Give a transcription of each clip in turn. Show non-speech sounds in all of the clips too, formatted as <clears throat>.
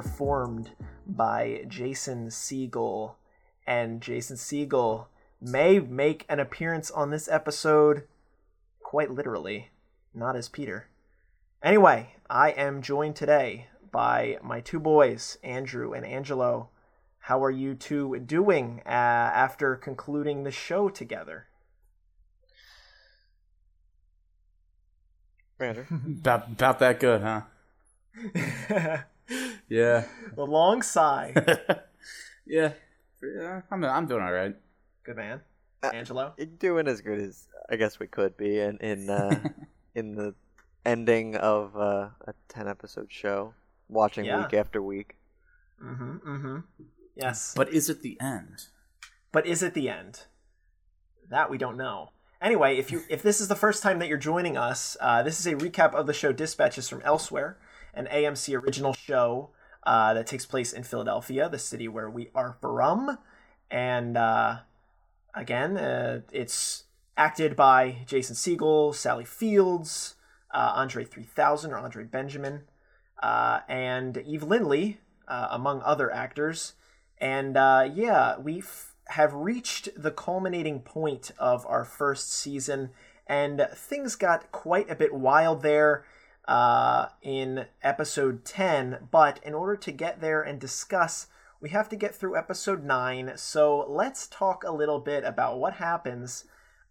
performed by Jason Segel. And Jason Segel may make an appearance on this episode quite literally, not as Peter. Anyway, I am joined today by my two boys, Andrew and Angelo. How are you two doing uh, after concluding the show together? Andrew? About <laughs> about that good, huh? <laughs> yeah. The long sigh. <laughs> yeah. Yeah, I'm I'm doing all right. Good man. Uh, Angelo? You're doing as good as I guess we could be in in uh, <laughs> in the ending of uh, a ten episode show, watching Yeah. week after week. Mm-hmm. Mm-hmm. Yes. But is it the end? but is it the end? That we don't know. Anyway, if you if this is the first time that you're joining us, uh, this is a recap of the show Dispatches from Elsewhere, an AMC original show uh, that takes place in Philadelphia, the city where we are from, and uh, again, uh, it's acted by Jason Segel, Sally Fields, uh, Andre 3000 or Andre Benjamin, uh, and Eve Lindley, uh, among other actors. And yeah, we have reached the culminating point of our first season, and things got quite a bit wild there uh, in episode 10. But in order to get there and discuss, we have to get through episode 9. So let's talk a little bit about what happens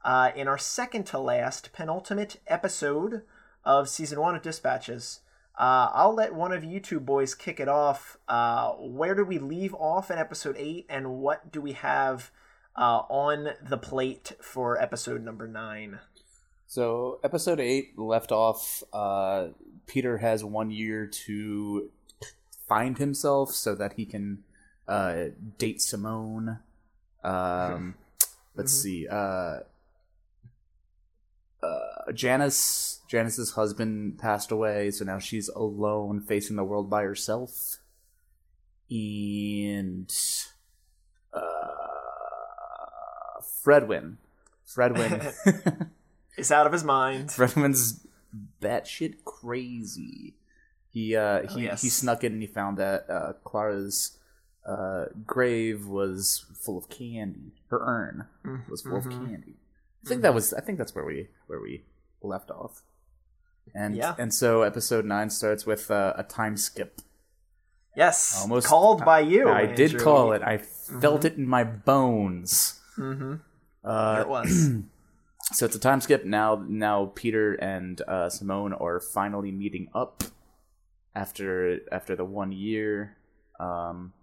uh, in our second to last, penultimate episode of season 1 of Dispatches. Uh, I'll let one of you two boys kick it off. Uh, where do we leave off in episode 8, and what do we have uh, on the plate for episode number 9? So episode eight left off. Uh, Peter has one year to find himself so that he can uh, date Simone. Um, <laughs> let's see. Uh, uh, Janice, Janice's husband passed away, so now she's alone, facing the world by herself. And uh, Fredwyn, Fredwyn. <laughs> <laughs> Is out of his mind. <laughs> Fredman's batshit crazy. He uh Oh, he yes. he snuck in and he found that uh Clara's uh grave was full of candy. Her urn was full mhm. of candy. I think that was I think that's where we where we left off. And Yeah. and so episode 9 starts with uh, a time skip. Yes, Almost called by you. I did call it. I felt it in my bones. Mm-hmm. Uh, it was. <clears throat> So it's a time skip now. Now Peter and uh, Simone are finally meeting up after after the one year. Um,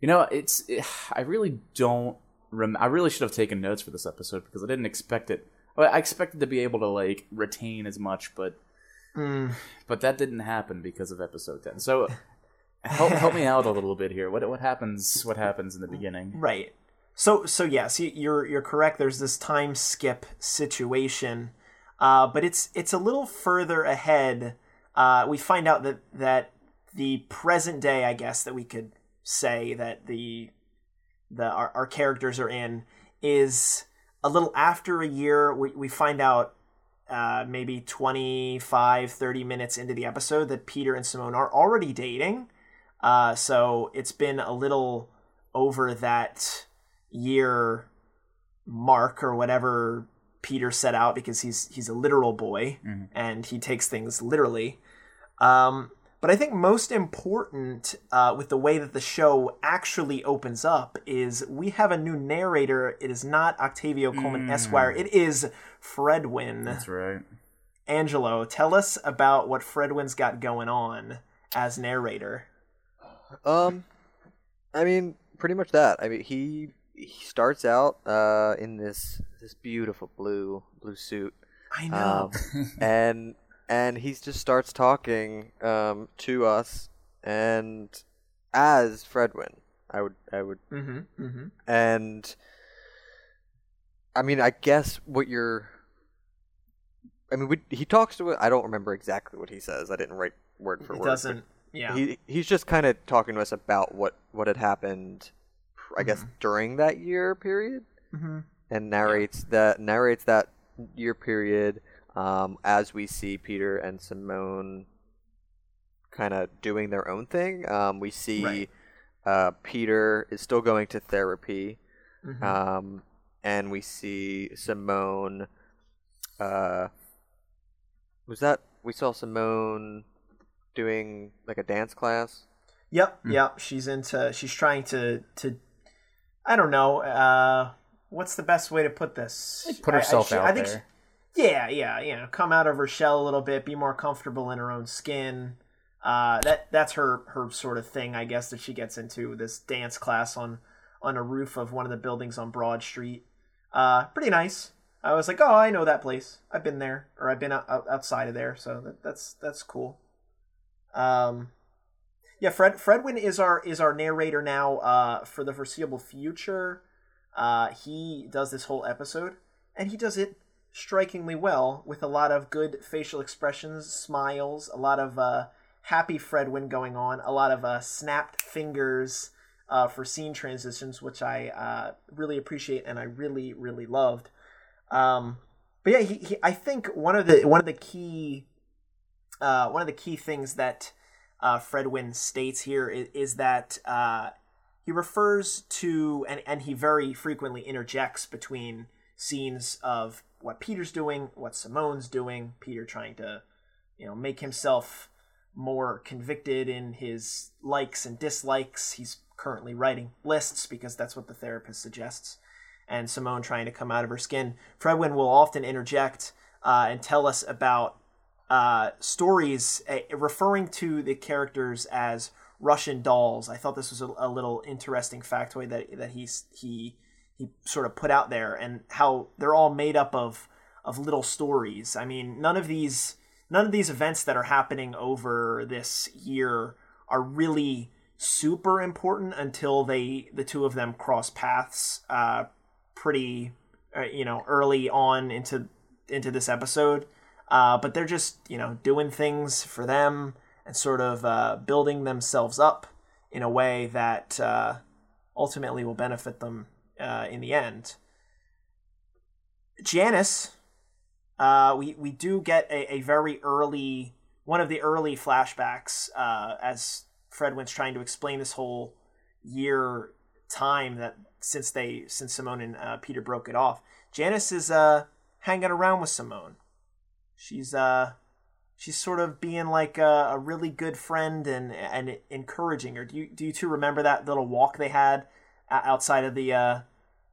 you know, it's <sighs> I really don't. Rem- I really should have taken notes for this episode because I didn't expect it. Well, I expected to be able to like retain as much, but Mm. but that didn't happen because of episode ten. So help help me out a little bit here. What what happens? What happens in the beginning? Right. So so yes, you're you're correct. There's this time skip situation, uh, but it's it's a little further ahead. Uh, we find out that that the present day, I guess, that we could say that the the our, our characters are in is a little after a year. We we find out. Uh, maybe 25 30 minutes into the episode that peter and simone are already dating uh, so it's been a little over that year mark or whatever Peter set out because he's he's a literal boy Mhm. and he takes things literally. Um, but I think most important uh, with the way that the show actually opens up is we have a new narrator. It is not Octavio Coleman Mm. Esquire. It is Fredwyn. That's right. Angelo, tell us about what Fredwyn's got going on as narrator. Um, I mean, pretty much that. I mean, he he starts out uh in this this beautiful blue blue suit, I know. um, <laughs> and and he just starts talking um to us and as Fredwyn. I would I would mm-hmm, mm-hmm. and I mean, I guess what you're. I mean, we, he talks to it. I don't remember exactly what he says. I didn't write word for It word. doesn't. Yeah. He he's just kind of talking to us about what what had happened I guess during that year period, Mhm. and narrates that narrates that year period um, as we see Peter and Simone kind of doing their own thing. Um, we see Right. uh, Peter is still going to therapy, Mhm. um, and we see Simone. Uh, was that we saw Simone doing like a dance class? Yep, yep. She's into. She's trying to to. I don't know. Uh, what's the best way to put this? Put I- I- herself she- out I think there. she- yeah, yeah, you know, come out of her shell a little bit, be more comfortable in her own skin. Uh, that that's her her sort of thing, I guess, that she gets into this dance class on on a roof of one of the buildings on Broad Street. Uh, pretty nice. I was like, oh, I know that place. I've been there, or I've been out- outside of there, so that, that's that's cool. Um, yeah, Fred Fredwyn is our is our narrator now uh, for the foreseeable future. Uh, he does this whole episode, and he does it strikingly well with a lot of good facial expressions, smiles, a lot of uh, happy Fredwyn going on, a lot of uh, snapped fingers uh, for scene transitions, which I uh, really appreciate and I really really loved. Um, but yeah, he, he, I think one of the one of the key uh, one of the key things that uh, Fredwyn states here is, is that uh, he refers to and, and he very frequently interjects between scenes of what Peter's doing, what Simone's doing, Peter trying to, you know, make himself more convicted in his likes and dislikes. He's currently writing lists because that's what the therapist suggests. And Simone trying to come out of her skin. Fredwyn will often interject uh, and tell us about uh, stories uh, referring to the characters as Russian dolls. I thought this was a, a little interesting factoid that that he's he he sort of put out there, and how they're all made up of of little stories. I mean, none of these none of these events that are happening over this year are really super important until they the two of them cross paths uh, pretty uh, you know early on into into this episode. Uh, but they're just you know doing things for them and sort of uh, building themselves up in a way that uh, ultimately will benefit them uh, in the end. Janice, uh, we we do get a, a very early one of the early flashbacks uh, as Fredwyn's trying to explain this whole year time that since they since Simone and Peter broke it off. Janice is hanging around with Simone. She's uh she's sort of being like a, a really good friend and and encouraging her. Do you do you two remember that little walk they had outside of the uh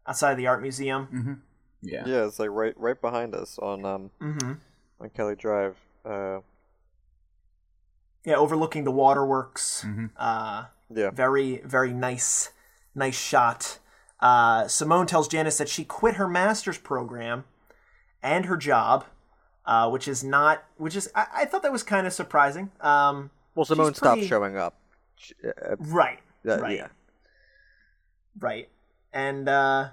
outside of the art museum? Mm-hmm. Yeah. Yeah, it's like right right behind us on um Mm-hmm. on Kelly Drive. Uh, Yeah, overlooking the waterworks. Mhm. Uh, yeah. very very nice nice shot. Uh, Simone tells Janice that she quit her master's program and her job, uh, which is not which is I, I thought that was kind of surprising. Um, Well, Simone stopped showing up. She- uh, Right. uh, right. Yeah. Right. And uh,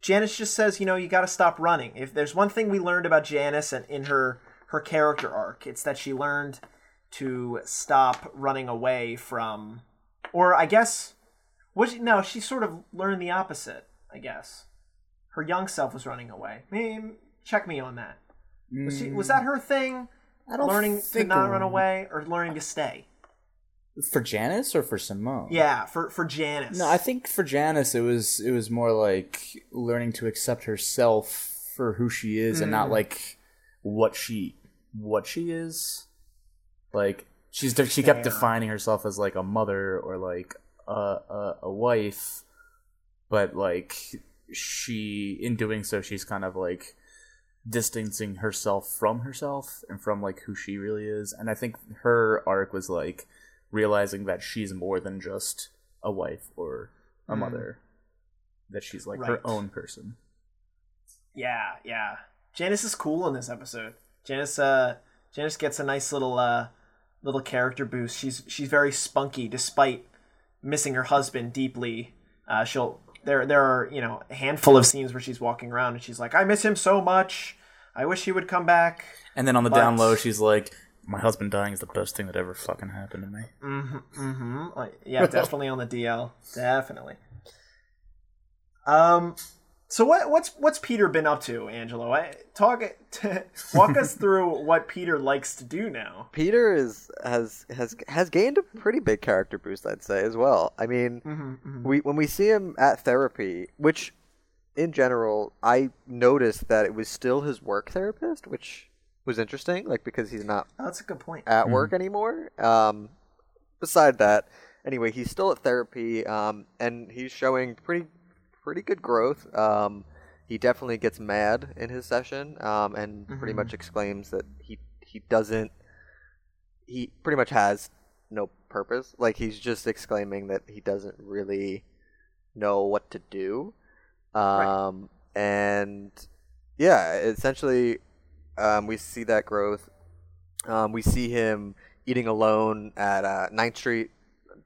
Janice just says, you know, you got to stop running. If there's one thing we learned about Janice and in her her character arc, it's that she learned to stop running away from, or I guess, was she, no, she sort of learned the opposite. I guess her young self was running away. Check me on that. Was, she, was mm. that her thing? I don't Learning to think not run away or learning to stay? for Janice or for Simone. Yeah, for for Janice. No, I think for Janice it was it was more like learning to accept herself for who she is and not mm. like what she what she is. Like she's she kept Fair. defining herself as like a mother or like a a, a wife, but like she in doing so she's kind of like distancing herself from herself and from like who she really is. And I think her arc was like realizing that she's more than just a wife or a Mm. mother. That she's like Right. her own person. Yeah, yeah. Janice is cool in this episode. Janice, uh, Janice gets a nice little, uh, little character boost. She's she's very spunky despite missing her husband deeply. Uh, she'll there there are you know a handful of scenes where she's walking around and she's like, I miss him so much. I wish he would come back. And then on the But- down low, she's like, "My husband dying is the best thing that ever fucking happened to me." Mm-hmm. mm-hmm. Like, yeah, definitely on the DL. Definitely. Um, so what what's what's Peter been up to, Angelo? I, talk <laughs> walk us through what Peter likes to do now. Peter is has has has gained a pretty big character boost, I'd say, as well. I mean, Mm-hmm, we when we see him at therapy, which in general I noticed that it was still his work therapist, which was interesting, like because he's not Oh, that's a good point. at work anymore. Um, beside that, anyway, he's still at therapy, um, and he's showing pretty pretty good growth. Um, he definitely gets mad in his session, um, and pretty much exclaims that he he doesn't. He pretty much has no purpose. Like he's just exclaiming that he doesn't really know what to do. Um, and yeah, essentially, um, we see that growth. Um, we see him eating alone at uh, 9th Street,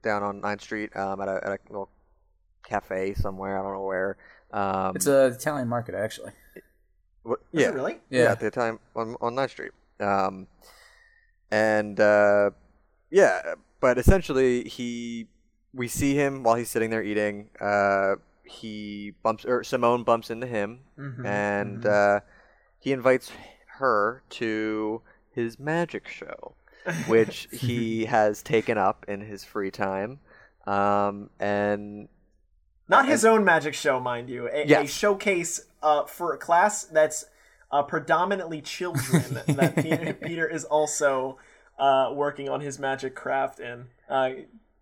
down on 9th Street, um, at, a, at a little cafe somewhere. I don't know where. Um, It's a Italian market, actually. what- Is yeah, it really? yeah, Yeah. at the time on on 9th Street. Um, and uh, yeah, but essentially he we see him while he's sitting there eating. Uh, he bumps or Simone bumps into him, Mhm, and uh, he invites her to his magic show, which he <laughs> has taken up in his free time. Um, and Not his own magic show, mind you. A, a showcase uh, for a class that's uh, predominantly children <laughs> that Peter, Peter is also uh, working on his magic craft in. Uh,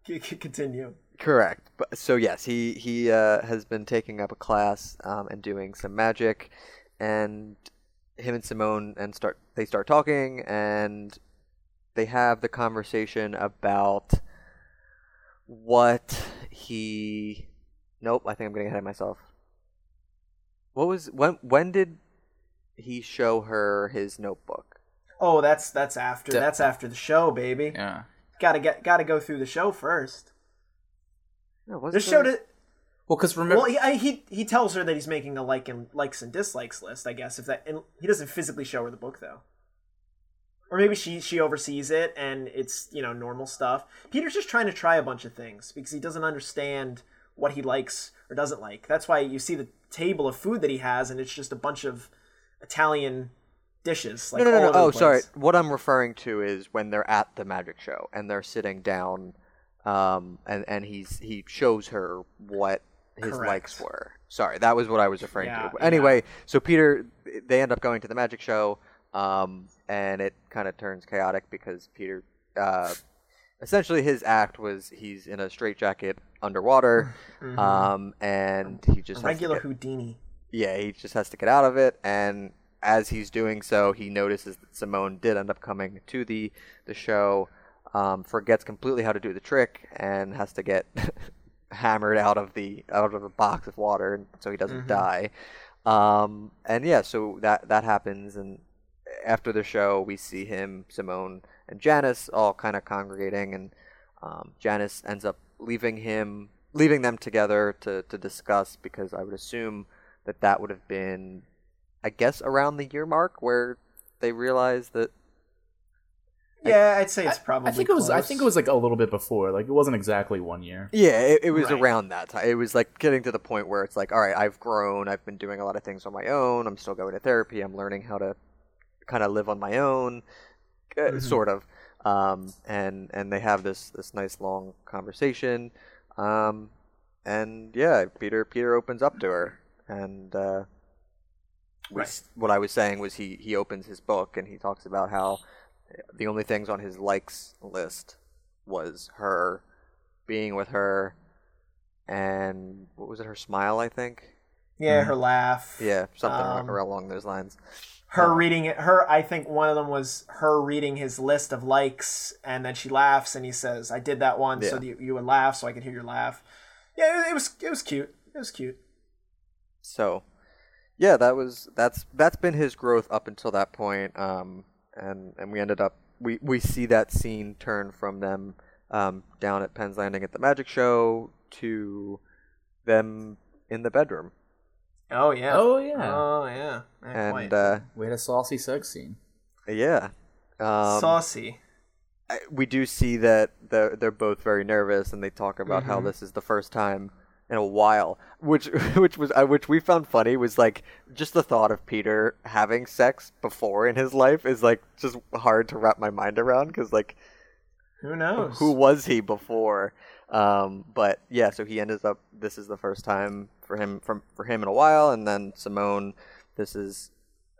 c- continue. Correct. But so yes, he he uh, has been taking up a class um, and doing some magic, and him and Simone and start they start talking and they have the conversation about what he. Nope, I think I'm getting ahead of myself. What was when? When did he show her his notebook? Oh, that's that's after De- that's after the show, baby. Yeah. Gotta get gotta go through the show first. No, was The it show did, Well, because remember, Well, he, I, he he tells her that he's making a like and likes and dislikes list. I guess if that and he doesn't physically show her the book though, or maybe she she oversees it and it's you know normal stuff. Peter's just trying to try a bunch of things because he doesn't understand what he likes or doesn't like. That's why you see the table of food that he has and it's just a bunch of Italian dishes. Like no, no, all no. Oh, sorry. What I'm referring to is when they're at the magic show and they're sitting down, um, and and he's he shows her what his Correct. likes were. Sorry, that was what I was referring Yeah, to. Anyway, so Peter, they end up going to the magic show, um, and it kind of turns chaotic because Peter, uh, essentially his act was he's in a straitjacket underwater, <laughs> um, and he just has to Mm-hmm. Regular get- Houdini. yeah, he just has to get out of it, and as he's doing so, he notices that Simone did end up coming to the the show, um, forgets completely how to do the trick, and has to get <laughs> hammered out of the out of a box of water, so he doesn't die. Um, and yeah, so that that happens, and after the show, we see him, Simone, and Janice all kind of congregating, and um, Janice ends up leaving him, leaving them together to to discuss because I would assume that that would have been, I guess, around the year mark where they realized that. Yeah, I'd say it's probably. I think it was. I think it was like a little bit before. Like it wasn't exactly one year. Yeah, it, it was Right. around that time. It was like getting to the point where it's like, all right, I've grown. I've been doing a lot of things on my own. I'm still going to therapy. I'm learning how to kind of live on my own, uh, sort of. Um, and and they have this this nice long conversation. Um, and yeah, Peter Peter opens up to her, and uh, Right. what I was saying was he he opens his book and he talks about how the only things on his likes list was her being with her and what was it her smile i think Yeah, her laugh. yeah something Um, along those lines her reading it her i think one of them was her reading his list of likes and then she laughs and he says i did that one so Yeah. you, you would laugh so i could hear your laugh. Yeah it, it was it was cute. It was cute. So yeah that was that's that's been his growth up until that point um and and we ended up we we see that scene turn from them um down at Penn's Landing at the magic show to them in the bedroom oh yeah Oh yeah. oh yeah, yeah and quite. uh we had a saucy sex scene. yeah um, saucy I- we do see that they're, they're both very nervous and they talk about how Mhm. this is the first time in a while. Which <laughs> which was uh, which we found funny was like just the thought of Peter having sex before in his life is like just hard to wrap my mind around because like Who knows? who was he before? Um, but yeah, so he ends up. This is the first time for him from for him in a while, and then Simone. This is,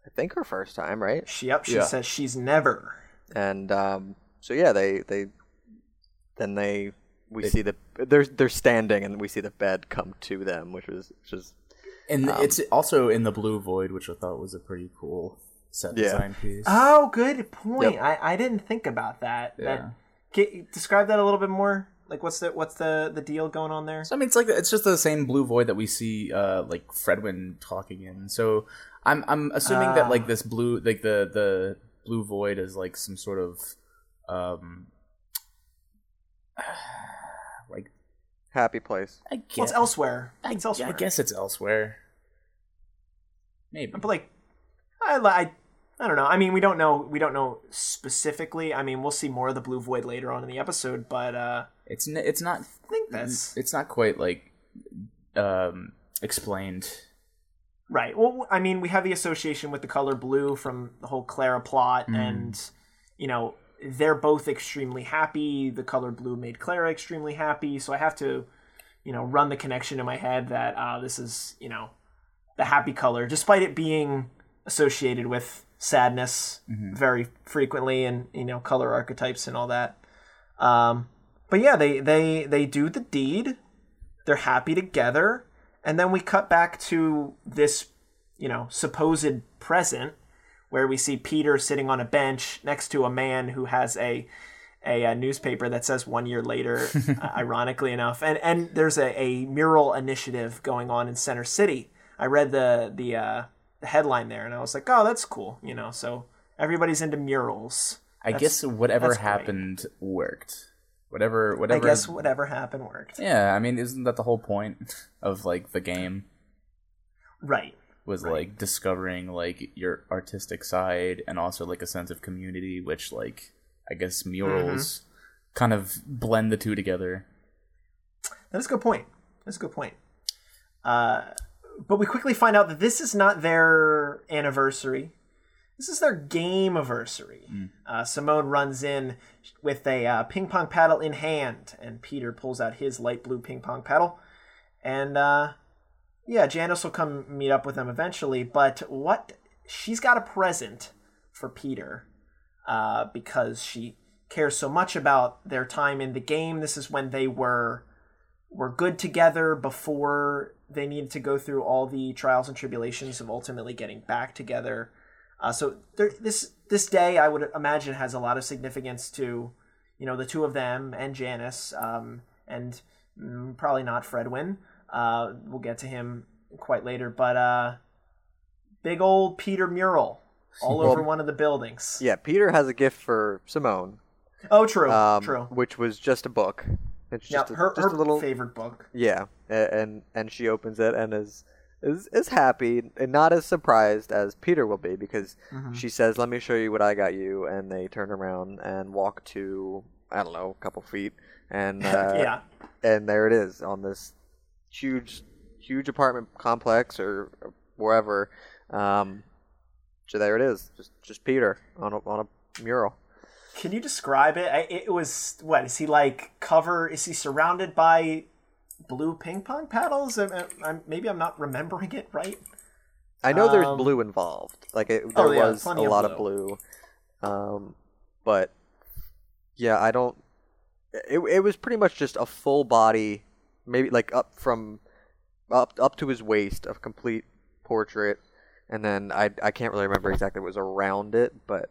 I think, her first time, right? She yep. She Yeah. says she's never. And um, so yeah, they they then they we see the they're they're standing, and we see the bed come to them, which was which just And Um, it's also in the blue void, which I thought was a pretty cool set Yeah. design piece. Oh, good point. Yep. I, I didn't think about that. Yeah. That can, describe that a little bit more. Like, what's the what's the the deal going on there? So I mean, it's like it's just the same blue void that we see, uh, like Fredwyn talking in. So I'm I'm assuming that Ah. like this blue, like the the blue void is like some sort of, um, <sighs> like happy place. I Well, guess it's elsewhere. I, It's elsewhere. I guess it's elsewhere. Maybe. But like, I, I I don't know. I mean, we don't know. We don't know specifically. I mean, we'll see more of the blue void later on in the episode. But uh, It's n- it's not I think that's it's not quite like um explained. right. Well, I mean, we have the association with the color blue from the whole Clara plot, Mm. and you know, they're both extremely happy. The color blue made Clara extremely happy. So I have to, you know, run the connection in my head that uh, this is you know the happy color, despite it being associated with sadness very frequently, and you know, color archetypes and all that. Um, but yeah, they they they do the deed. They're happy together, and then we cut back to this, you know, supposed present where we see Peter sitting on a bench next to a man who has a a, uh newspaper that says one year later, <laughs> uh, ironically enough, and and there's a, a mural initiative going on in Center City. I read the the uh, the headline there, and I was like, oh, that's cool, you know. So everybody's into murals. I That's- guess whatever that's great. happened worked. Whatever whatever I guess whatever happened worked. Yeah, I mean, isn't that the whole point <laughs> of like the game? Right. Was like discovering like your artistic side and also like a sense of community, which like I guess murals kind of blend the two together. That's a good point. That's a good point. Uh, but we quickly find out that this is not their anniversary. This is their game anniversary. Uh, Simone runs in with a uh, ping pong paddle in hand, and Peter pulls out his light blue ping pong paddle. And uh, yeah, Janice will come meet up with them eventually. But what? She's got a present for Peter uh, because she cares so much about their time in the game. This is when they were were good together before they needed to go through all the trials and tribulations of ultimately getting back together. Uh, so there, this this day, I would imagine, has a lot of significance to you know the two of them and Janice, um, and mm, probably not Fredwyn. Uh, we'll get to him quite later, but uh, big old Peter mural all Well- over one of the buildings. Yeah, Peter has a gift for Simone, Oh, true, um, true. which was just a book. It's Yeah, just a, her, just her a little favorite book. Yeah, and and she opens it and is is is happy and not as surprised as Peter will be because Mm-hmm. she says, "Let me show you what I got you," and they turn around and walk to I don't know a couple feet and <laughs> uh, yeah, and there it is on this huge huge apartment complex or wherever. Um, so there it is, just just Peter on a on a mural. Can you describe it? I, it was what is he like? Cover? Is he surrounded by blue ping pong paddles? I, I, maybe I'm not remembering it right. I know there's Um, blue involved. Like it, there oh, yeah, was a of lot of blue. Um, but yeah, I don't. It it was pretty much just a full body, maybe like up from up up to his waist, a complete portrait, and then I I can't really remember exactly what was around it, but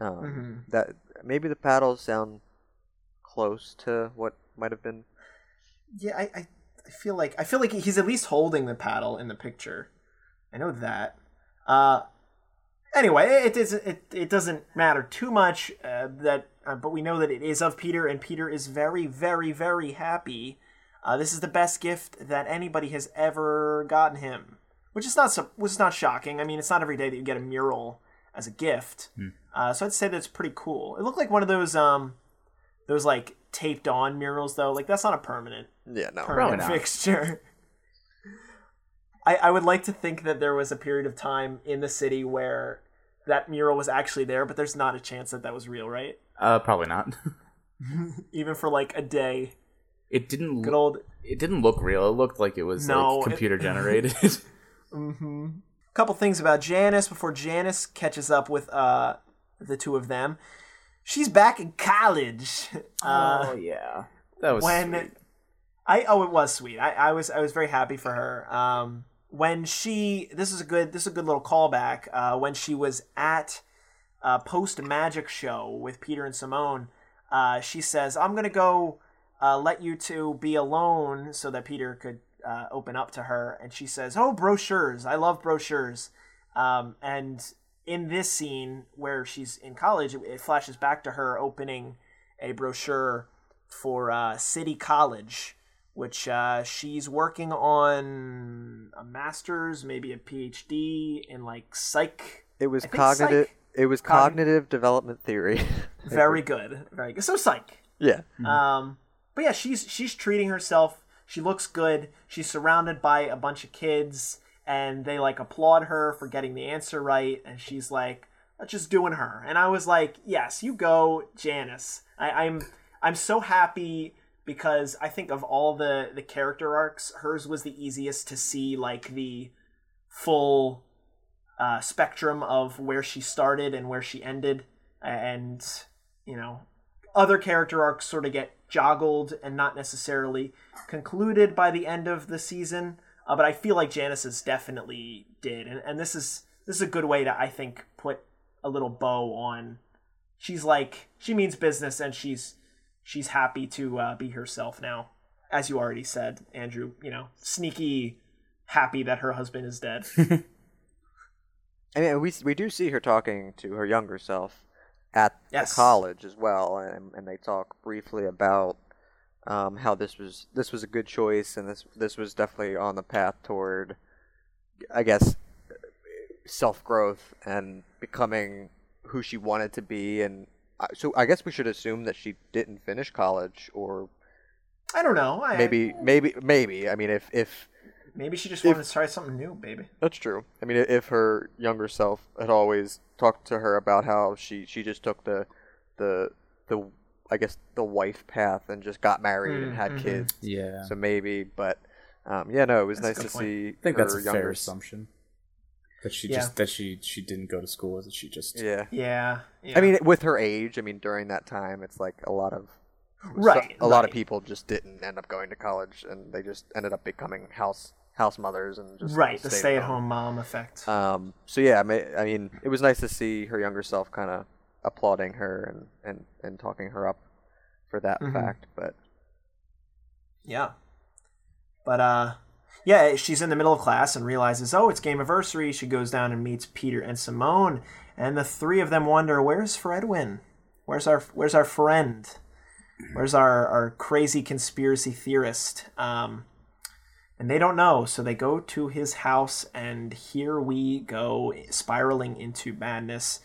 um, Mhm. that maybe the paddles sound close to what might have been. Yeah, I, I, I feel like I feel like he's at least holding the paddle in the picture. I know that. Uh, anyway, it doesn't it, it doesn't matter too much uh, that, uh, but we know that it is of Peter, and Peter is very, very, very happy. Uh, this is the best gift that anybody has ever gotten him, which is not so, which is not shocking. I mean, it's not every day that you get a mural as a gift. Uh, so I'd say that's pretty cool. It looked like one of those um, those like taped on murals though. Like that's not a permanent Yeah, no. permanent fixture. I I would like to think that there was a period of time in the city where that mural was actually there, but there's not a chance that that was real, right? Uh, probably not. <laughs> Even for like a day. It didn't. Good Look, old it didn't look real. It looked like it was No, like it- computer <laughs> generated. <laughs> Mm-hmm. Couple things about Janice before Janice catches up with uh the two of them. She's back in college. Uh, oh yeah, that was when sweet. I oh it was sweet. I, I was I was very happy for her. Um, when she this is a good this is a good little callback. Uh, when she was at a post magic show with Peter and Simone, uh, she says, "I'm gonna go uh, let you two be alone so that Peter could uh, open up to her." And she says, "Oh, brochures! I love brochures." Um, and in this scene where she's in college, it, it flashes back to her opening a brochure for uh, City College, which uh, she's working on a master's, maybe a PhD in like psych. It was cognitive. psych. It was Cogn- cognitive development theory. <laughs> Very good, very good. So psych. yeah. Um, but yeah, she's she's treating herself. She looks good. She's surrounded by a bunch of kids, and they like applaud her for getting the answer right. And she's like, I'm just doing her. And I was like, yes, you go, Janice. I, I'm I'm so happy because I think of all the the character arcs, hers was the easiest to see like the full uh, spectrum of where she started and where she ended, and you know, other character arcs sort of get joggled and not necessarily concluded by the end of the season. Uh, but I feel like Janice's definitely did, and, and this is this is a good way to I think put a little bow on. She's like she means business, and she's she's happy to uh, be herself now, as you already said, Andrew. You know, sneaky happy that her husband is dead. <laughs> I mean, we we do see her talking to her younger self at Yes. the college as well, and and they talk briefly about um, how this was this was a good choice, and this this was definitely on the path toward, I guess, self growth and becoming who she wanted to be, and so I guess we should assume that she didn't finish college, or I don't know. I, maybe maybe maybe. I mean, if if maybe she just if- wanted to try something new, baby. That's true. I mean, if her younger self had always talked to her about how she she just took the the the I guess the wife path and just got married and had Mm, mhm. kids, yeah. so maybe. But um, yeah, no, it was That's nice to point. see. I think her that's a younger fair s- assumption. That she Yeah. just that she she didn't go to school. That she just Yeah. Yeah, yeah. I mean, with her age, I mean, during that time, it's like a lot of Right, a lot of people just didn't end up going to college, and they just ended up becoming house house mothers and just right, the stay at home mom effect. Um, so yeah, I mean, I mean, it was nice to see her younger self kind of applauding her and, and, and talking her up for that Mhm. fact. But Yeah. But uh yeah, she's in the middle of class and realizes, "Oh, it's game anniversary." She goes down and meets Peter and Simone, and the three of them wonder, "Where's Fredwyn? Where's our where's our friend? Where's our our crazy conspiracy theorist?" Um and they don't know, so they go to his house and here we go spiraling into madness.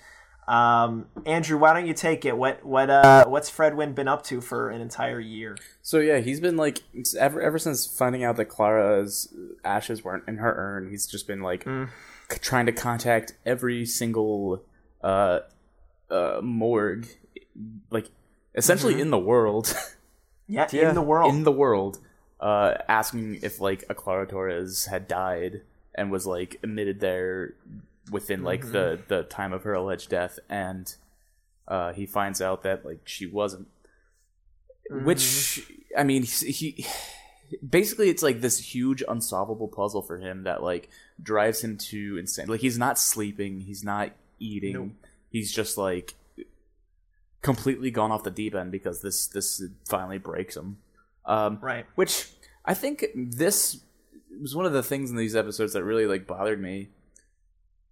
Um, Andrew, why don't you take it? What what uh what's Fred Fredwyn been up to for an entire year? So yeah, he's been like ever ever since finding out that Clara's ashes weren't in her urn. He's just been like Mm. c- trying to contact every single uh, uh, morgue, like essentially Mm-hmm. in the world, Yeah, <laughs> Yeah, in the world. in the world, uh, asking if like a Clara Torres had died and was like admitted there within like the Mm-hmm. the time of her alleged death, and uh, he finds out that like she wasn't which Mm-hmm. I mean he, he basically it's like this huge unsolvable puzzle for him that like drives him to insane. Like he's not sleeping, he's not eating, Nope. he's just like completely gone off the deep end because this this finally breaks him. Um, right. which I think this was one of the things in these episodes that really like bothered me.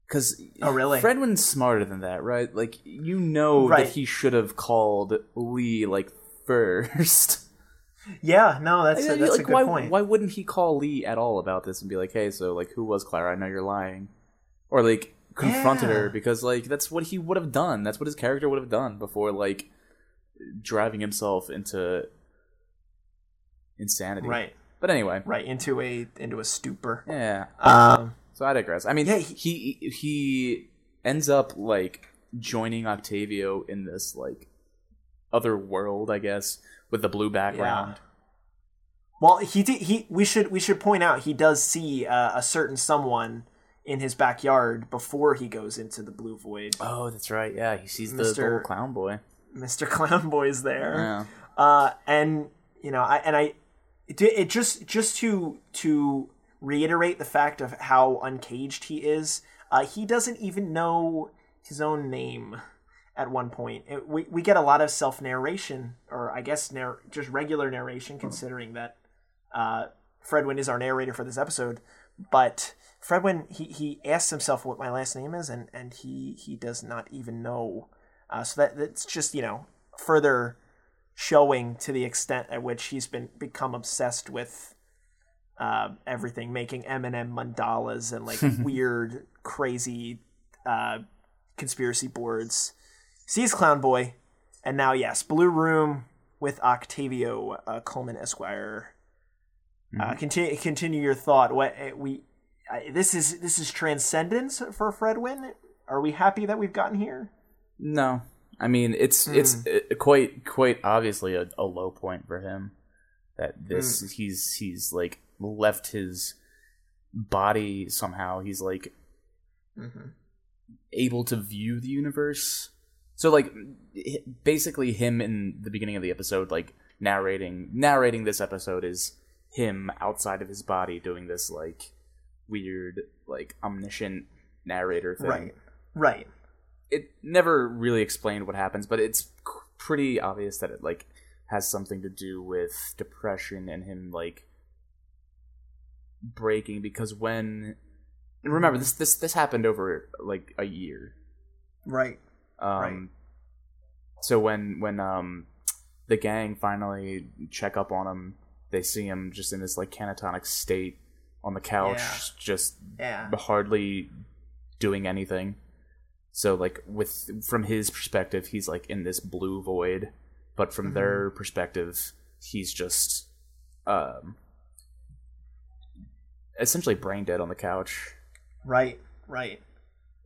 Cause Oh, really? Fredwyn's smarter than that, right? Like you know Right. that he should have called Lee like first. <laughs> Yeah, no, that's a, Like, that's a good why, point. Why wouldn't he call Lee at all about this and be like, "Hey, so like, who was Clara? I know you're lying," or like confronted Yeah. her because like that's what he would have done. That's what his character would have done before like driving himself into insanity. Right. But anyway, Right into a into a stupor. yeah. Um. So I digress. I mean, Yeah, he, he he ends up like joining Octavio in this like other world, I guess, with the blue background. Yeah. Well, he did. He we should we should point out he does see uh, a certain someone in his backyard before he goes into the blue void. Oh, that's right. Yeah, he sees the, the little clown boy. Mr. Clown Boy's there. Yeah. uh, and you know, I and I, it, it just just to to reiterate the fact of how uncaged he is. Uh, he doesn't even know his own name. At one point, it, we we get a lot of self narration, or I guess narr- just regular narration, considering that uh, Fredwyn is our narrator for this episode. But Fredwyn, he he asks himself what my last name is, and and he he does not even know. Uh, so that that's just you know further showing to the extent at which he's been become obsessed with uh, everything, making M&M mandalas and like <laughs> weird, crazy uh, conspiracy boards. Sees Clown Boy, and now yes, Blue Room with Octavio uh, Coleman Esquire. Uh, continue continue your thought. What uh, we this is this is transcendence for Fredwyn. Are we happy that we've gotten here? No, I mean it's it's uh, quite quite obviously a, a low point for him. That this mm. he's he's like left his body somehow. He's like mm-hmm. able to view the universe. So like basically him in the beginning of the episode like narrating narrating this episode is him outside of his body doing this like weird like omniscient narrator thing. Right, right. It never really explained what happens, but it's pretty obvious that it like has something to do with depression and him like breaking because when remember this this this happened over like a year Right. um, Right. So when when um the gang finally check up on him, they see him just in this like canatonic state on the couch, Yeah. just Yeah. hardly doing anything. So like with from his perspective, he's like in this blue void, but from their perspective, he's just um essentially brain dead on the couch. Right, right.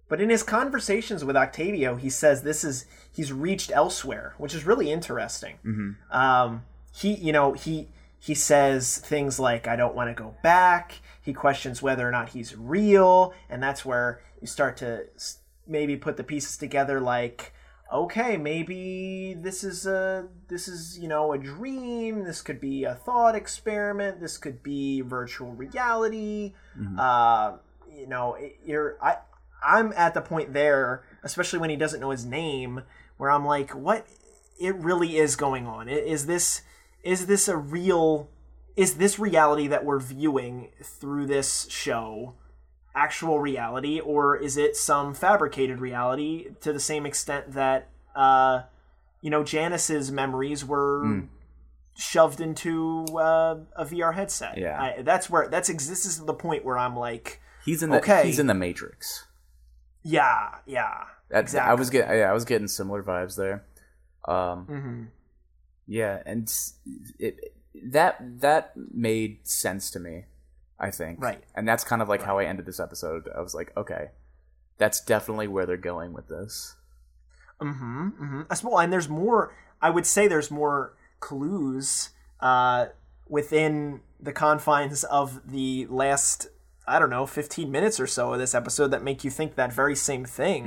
But in his conversations with Octavio, he says this is he's reached elsewhere, which is really interesting. Mm-hmm. Um, he, you know, he he says things like, "I don't want to go back." He questions whether or not he's real, and that's where you start to maybe put the pieces together. Like, okay, maybe this is a this is you know a dream. This could be a thought experiment. This could be virtual reality. Uh, you know, it- you're I I'm at the point there, especially when he doesn't know his name, where I'm like, what? It really is going on. Is this is this a real? Is this reality that we're viewing through this show? Actual reality or is it some fabricated reality to the same extent that uh you know Janice's memories were shoved into uh, a VR headset. Yeah. I, that's where that's this is the point where I'm like, He's in the Okay. he's in the Matrix. yeah, yeah, That, exactly. I was getting yeah, I was getting similar vibes there. Um, hmm yeah, and it that that made sense to me. I think Right. and that's kind of like how I ended this episode. I was like, okay, that's definitely where they're going with this. Mm-hmm. mm-hmm. As well, and there's more. I would say there's more clues uh, within the confines of the last, I don't know, 15 minutes or so of this episode that make you think that very same thing.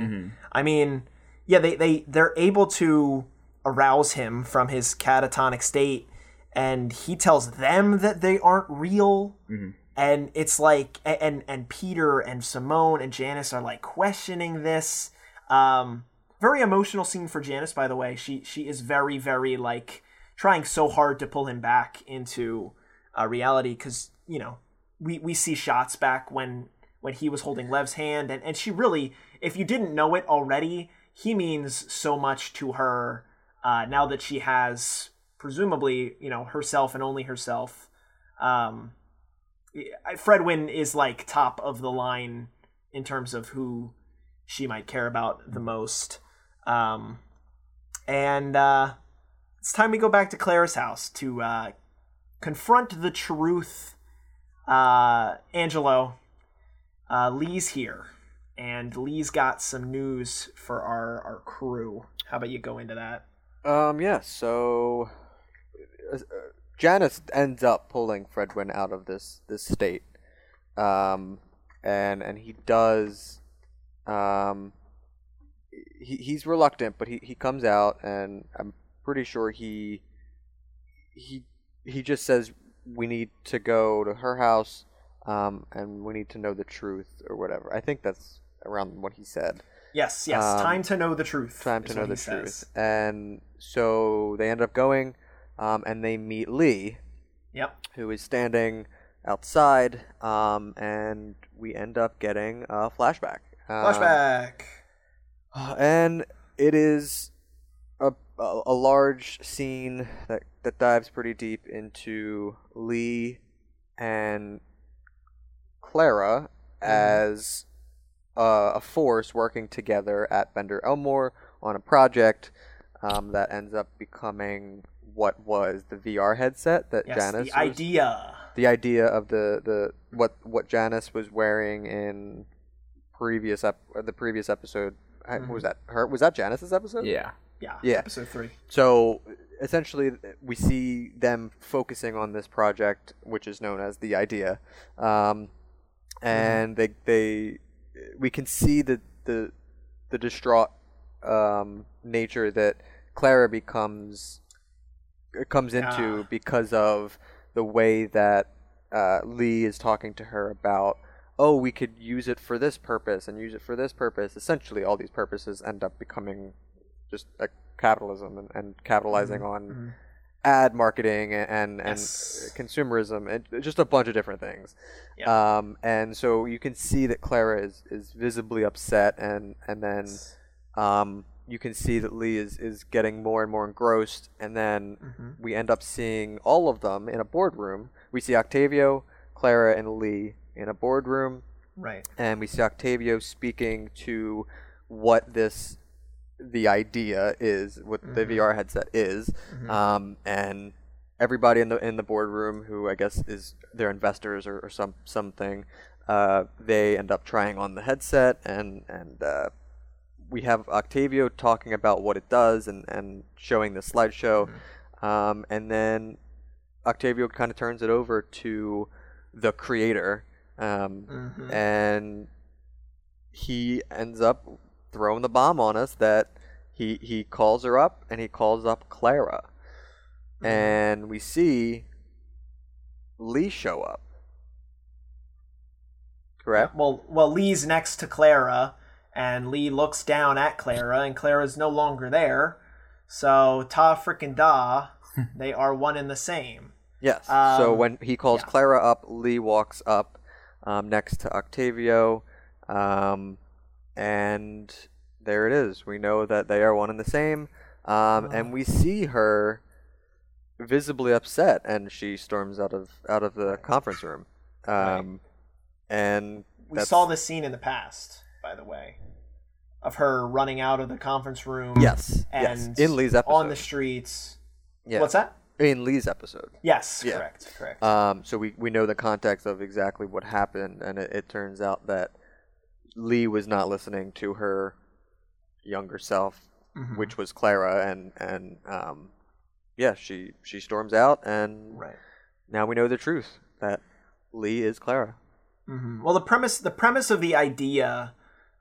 I mean, yeah, they they they're able to arouse him from his catatonic state, and he tells them that they aren't real. And it's like, and and Peter and Simone and Janice are like questioning this. Um, very emotional scene for Janice, by the way. She she is very very like trying so hard to pull him back into uh, reality because you know we we see shots back when when he was holding Lev's hand and and she really if you didn't know it already he means so much to her uh, now that she has presumably you know herself and only herself. Um, Fredwyn is like top of the line in terms of who she might care about the most. Um, and uh, it's time we go back to Clara's house to uh, confront the truth. Uh, Angelo, uh, Lee's here, and Lee's got some news for our our crew. How about you go into that? Um, yeah, so uh, Janice ends up pulling Fredwyn out of this this state. Um, and and he does um he he's reluctant, but he he comes out and I'm pretty sure he he he just says we need to go to her house um and we need to know the truth or whatever. I think that's around what he said. Yes, yes. Um, time to know the truth. Time to know the he says. truth. And so they end up going um and they meet Lee Yep. who is standing outside, um, and we end up getting a flashback. Um, Flashback. and it is a, a, a large scene that, that dives pretty deep into Lee and Clara as uh, a force working together at Bender Elmore on a project um, that ends up becoming what was the VR headset that yes, Janice the was idea. the idea of the, the what what Janice was wearing in previous ep- uh, the previous episode Mm-hmm. was that her was that Janice's episode Yeah. Yeah. Yeah. Episode three. so essentially we see them focusing on this project which is known as the idea um, and they they we can see the the the distraught um, nature that Clara becomes comes into Ah. because of the way that uh, Lee is talking to her about oh we could use it for this purpose and use it for this purpose. Essentially all these purposes end up becoming just a capitalism and, and capitalizing on ad marketing and and, and consumerism and just a bunch of different things. Yeah. um, and so you can see that Clara is, is visibly upset and and then um, you can see that Lee is, is getting more and more engrossed, and then Mm-hmm. we end up seeing all of them in a boardroom. We see Octavio, Clara, and Lee in a boardroom, Right. and we see Octavio speaking to what this the idea is, what the Mm-hmm. VR headset is, um, and everybody in the in the boardroom who I guess is their investors or, or some something, uh, they end up trying on the headset and and uh, we have Octavio talking about what it does and, and showing the slideshow. Um, and then Octavio kind of turns it over to the creator. Um, Mhm. And he ends up throwing the bomb on us that he, he calls her up and he calls up Clara. And we see Lee show up. Correct? Well, well, Lee's next to Clara, and Lee looks down at Clara, and Clara's no longer there. So ta frickin' da, <laughs> they are one and the same. Yes. so Um, when he calls yeah. Clara up, Lee walks up um, next to Octavio, um, and there it is. We know that they are one and the same, um, and we see her visibly upset, and she storms out of out of the conference room. Um, And We saw this scene in the past, by the way, of her running out of the conference room. Yes, and yes, in Lee's episode. on the streets. yeah, What's that? in Lee's episode. Yes, Yeah. correct, correct. Um, so we, we know the context of exactly what happened, and it, it turns out that Lee was not listening to her younger self, Mhm. which was Clara, and and um, yeah, she she storms out, and right. now we know the truth that Lee is Clara. hmm Well, the premise the premise of the idea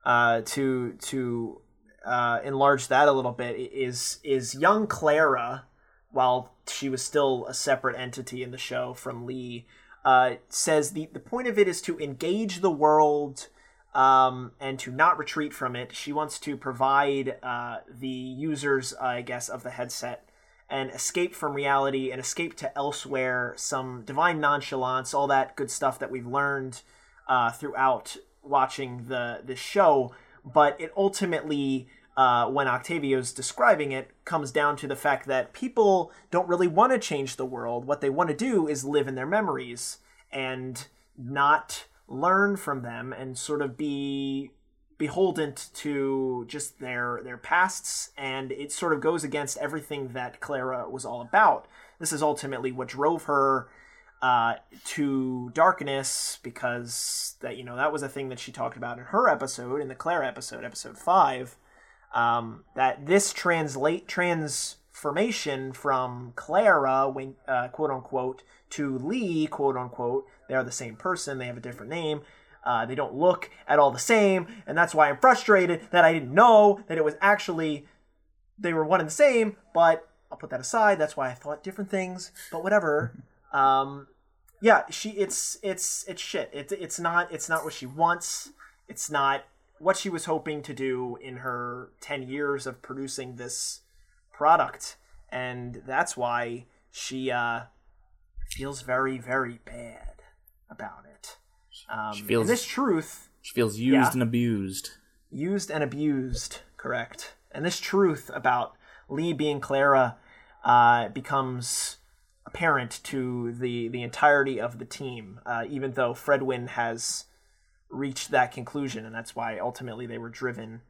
uh, to to uh, enlarge that a little bit is is young Clara, while she was still a separate entity in the show from Lee, uh, says the the point of it is to engage the world. Um, and to not retreat from it, she wants to provide uh, the users, I guess, of the headset an escape from reality, an escape to elsewhere, some divine nonchalance, all that good stuff that we've learned uh, throughout watching the the show. But it ultimately, uh, when Octavio's describing it, comes down to the fact that people don't really want to change the world. What they want to do is live in their memories and not learn from them and sort of be beholden to just their their pasts and it sort of goes against everything that Clara was all about. This is ultimately what drove her uh, to darkness because that you know that was a thing that she talked about in her episode in the Clara episode episode 5 um, that this translate transformation from Clara when uh, quote unquote to Lee quote unquote they are the same person they have a different name uh, they don't look at all the same, and that's why I'm frustrated that I didn't know that it was actually they were one and the same. But I'll put that aside. That's why I thought different things. But whatever. <laughs> Um, yeah, she it's it's it's shit. It's it's not it's not what she wants. It's not what she was hoping to do in her ten years of producing this product, and that's why she uh, feels very very bad about it. Um, She feels- and this truth She feels used Yeah. and abused. used and abused, correct. And this truth about Lee being Clara uh, becomes apparent to the, the entirety of the team, uh, even though Fredwyn has reached that conclusion, and that's why ultimately they were driven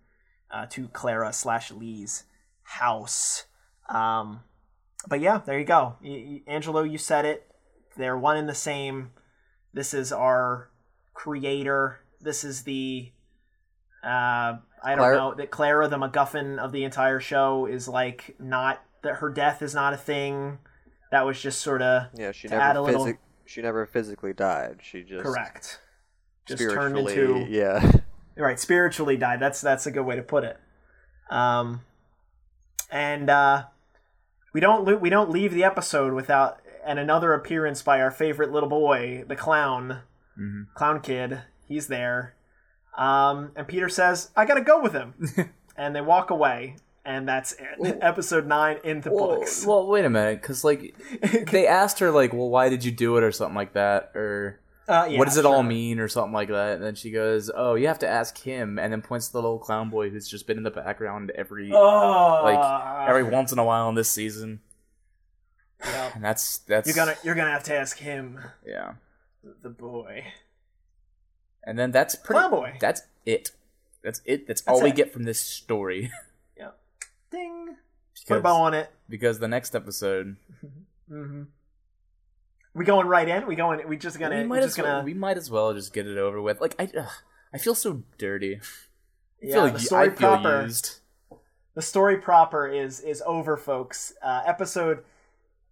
uh, to Clara slash Lee's house. Um, but yeah, there you go. Y- y- Angelo, you said it. They're one and the same. This is our creator. This is the uh, I don't Clara- know that Clara, the MacGuffin of the entire show, is like not that her death is not a thing. That was just sort of Yeah, she To add never a little- she never physically died. She just correct. Just turned into yeah. <laughs> right spiritually died. That's that's a good way to put it. Um, and uh, we don't lo- we don't leave the episode without and another appearance by our favorite little boy, the clown, Mhm. clown kid. He's there, um, and Peter says, "I gotta go with him," <laughs> and they walk away, and that's it. episode nine in the Well, books. well, wait a minute, because like <laughs> they asked her like, well, why did you do it or something like that, or Uh, yeah, what does it all mean or something like that, and then she goes, oh, you have to ask him, and then points to the little clown boy who's just been in the background every Oh, like every once in a while in this season, Yep. and that's that's You're gonna you're gonna have to ask him, yeah, the boy. and then that's pretty. Clown boy. That's it. That's it. That's, all we get from this story. <laughs> Yeah. Ding. Put a bow on it. because the next episode, <laughs> Mm-hmm. We going right in? We going? We just gonna? we might just as well, gonna? we might as well just get it over with. Like I, ugh, I feel so dirty. I yeah, feel, the story proper. used. The story proper is is over, folks. Uh, episode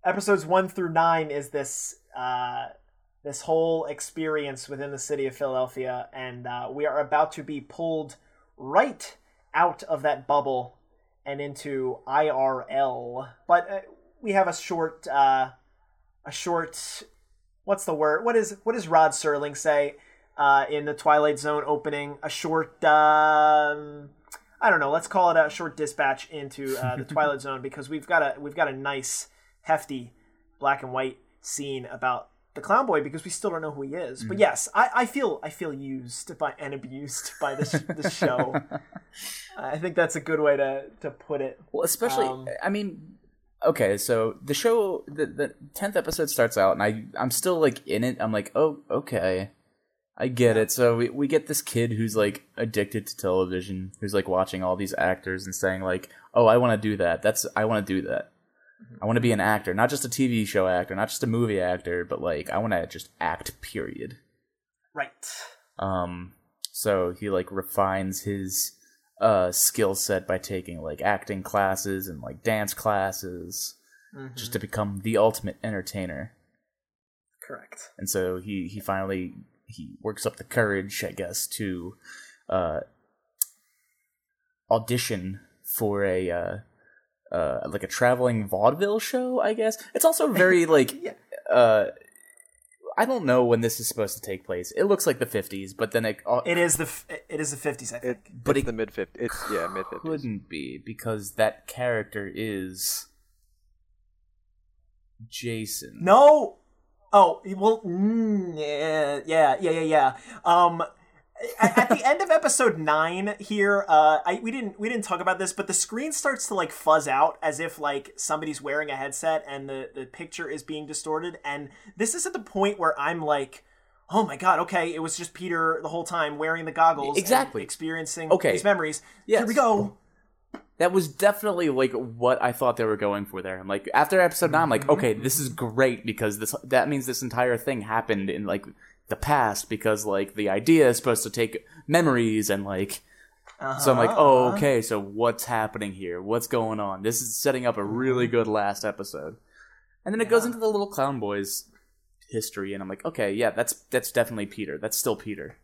episodes one through nine is this uh, this whole experience within the city of Philadelphia, and uh, we are about to be pulled right out of that bubble and into IRL. But uh, we have a short uh, a short what's the word? What is what does Rod Serling say uh, in the Twilight Zone opening? A short um, I don't know. Let's call it a short dispatch into uh, the <laughs> Twilight Zone because we've got a we've got a nice hefty black and white scene about the clown boy because we still don't know who he is. But yes, I, I feel I feel used by and abused by this this show. <laughs> I think that's a good way to to put it. Well, especially, Um, I mean, okay, so the show, the the tenth episode starts out, and I I'm still like in it. I'm like, oh, okay, I get it. So we we get this kid who's like addicted to television, who's like watching all these actors and saying like, oh, I want to do that. That's I want to do that. I want to be an actor, not just a TV show actor, not just a movie actor, but like I want to just act. Period. Right. Um, so he like refines his uh skill set by taking like acting classes and like dance classes Mhm. just to become the ultimate entertainer. Correct. And so he he finally he works up the courage, I guess, to uh audition for a uh uh like a traveling vaudeville show, I guess. It's also very <laughs> like Yeah. uh I don't know when this is supposed to take place. It looks like the 50s, but then it uh, It is the f- it is the fifties. I think. It, But but it the mid fifties. It's yeah, mid fifties. couldn't be because that character is Jason. No. Oh well. Mm, yeah, yeah, yeah, yeah, yeah. Um, at, at the end of episode nine here, uh, I we didn't we didn't talk about this, but the screen starts to like fuzz out as if like somebody's wearing a headset and the the picture is being distorted. And this is at the point where I'm like, oh my god, okay, it was just Peter the whole time wearing the goggles, and Exactly. experiencing Okay. these memories. Here we go. that was definitely like what I thought they were going for there. I'm like after episode nine, I'm like, okay, this is great because this that means this entire thing happened in like the past because like the idea is supposed to take memories and like so I'm like, oh Uh-huh. okay, so what's happening here? What's going on? This is setting up a really good last episode. And then it goes into the little clown boys history and I'm like, okay, yeah, that's that's definitely Peter. That's still Peter.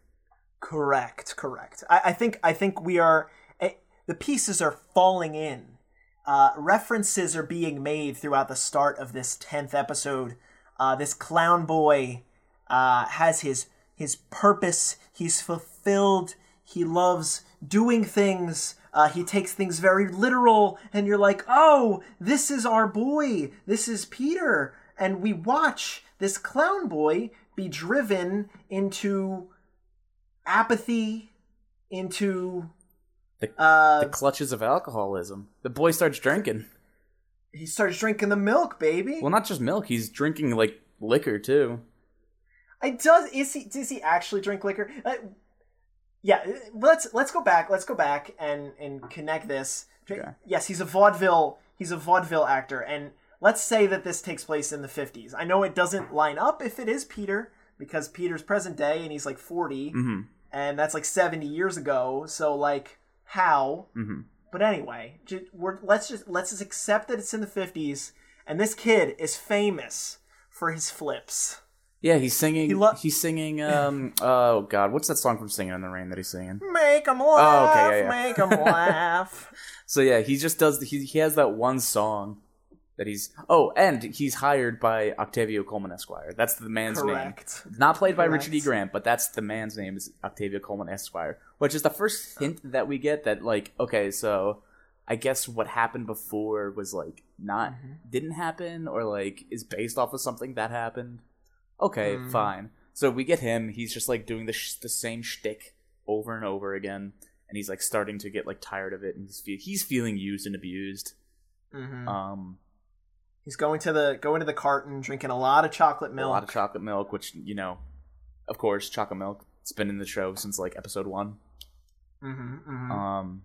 Correct, correct. I, I think I think we are eh, the pieces are falling in. Uh, references are being made throughout the start of this tenth episode. Uh, this clown boy uh, has his his purpose. He's fulfilled. He loves doing things. Uh, he takes things very literal, and you're like, oh, this is our boy. This is Peter. And we watch this clown boy be driven into apathy into The- uh The clutches of alcoholism. The boy starts drinking. he starts drinking the milk baby Well, not just milk. He's drinking like liquor too. I does is he does he actually drink liquor uh, yeah uh, let's let's go back let's go back and and connect this Okay. yes he's a vaudeville he's a vaudeville actor and let's say that this takes place in the 50s i know it doesn't line up if it is peter because peter's present day and he's like 40 Mm-hmm. and that's like 70 years ago so like how Mm-hmm. But anyway, ju- we're, let's just let's just accept that it's in the fifties, and this kid is famous for his flips. Yeah, he's singing. He lo- he's singing. Um. oh God, what's that song from Singing in the Rain that he's singing? Make 'em laugh, okay, yeah, yeah. make 'em <laughs> laugh. So yeah, he just does. He he has that one song that he's. Oh, and he's hired by Octavio Coleman Esquire. That's the man's Correct. name. Not played by Richard E. Grant, but that's the man's name is Octavio Coleman Esquire, which is the first hint that we get that like okay, so I guess what happened before was like not Mm-hmm. didn't happen or like is based off of something that happened. Okay, Mhm. fine. So we get him. He's just like doing the sh- the same shtick over and over again, and he's like starting to get like tired of it, and he's fe- he's feeling used and abused. Mhm. Um, He's going to the going to the carton, drinking a lot of chocolate milk. a lot of chocolate milk, which you know, of course, chocolate milk. It's been in the show since like episode one. mm-hmm, mm-hmm. Um,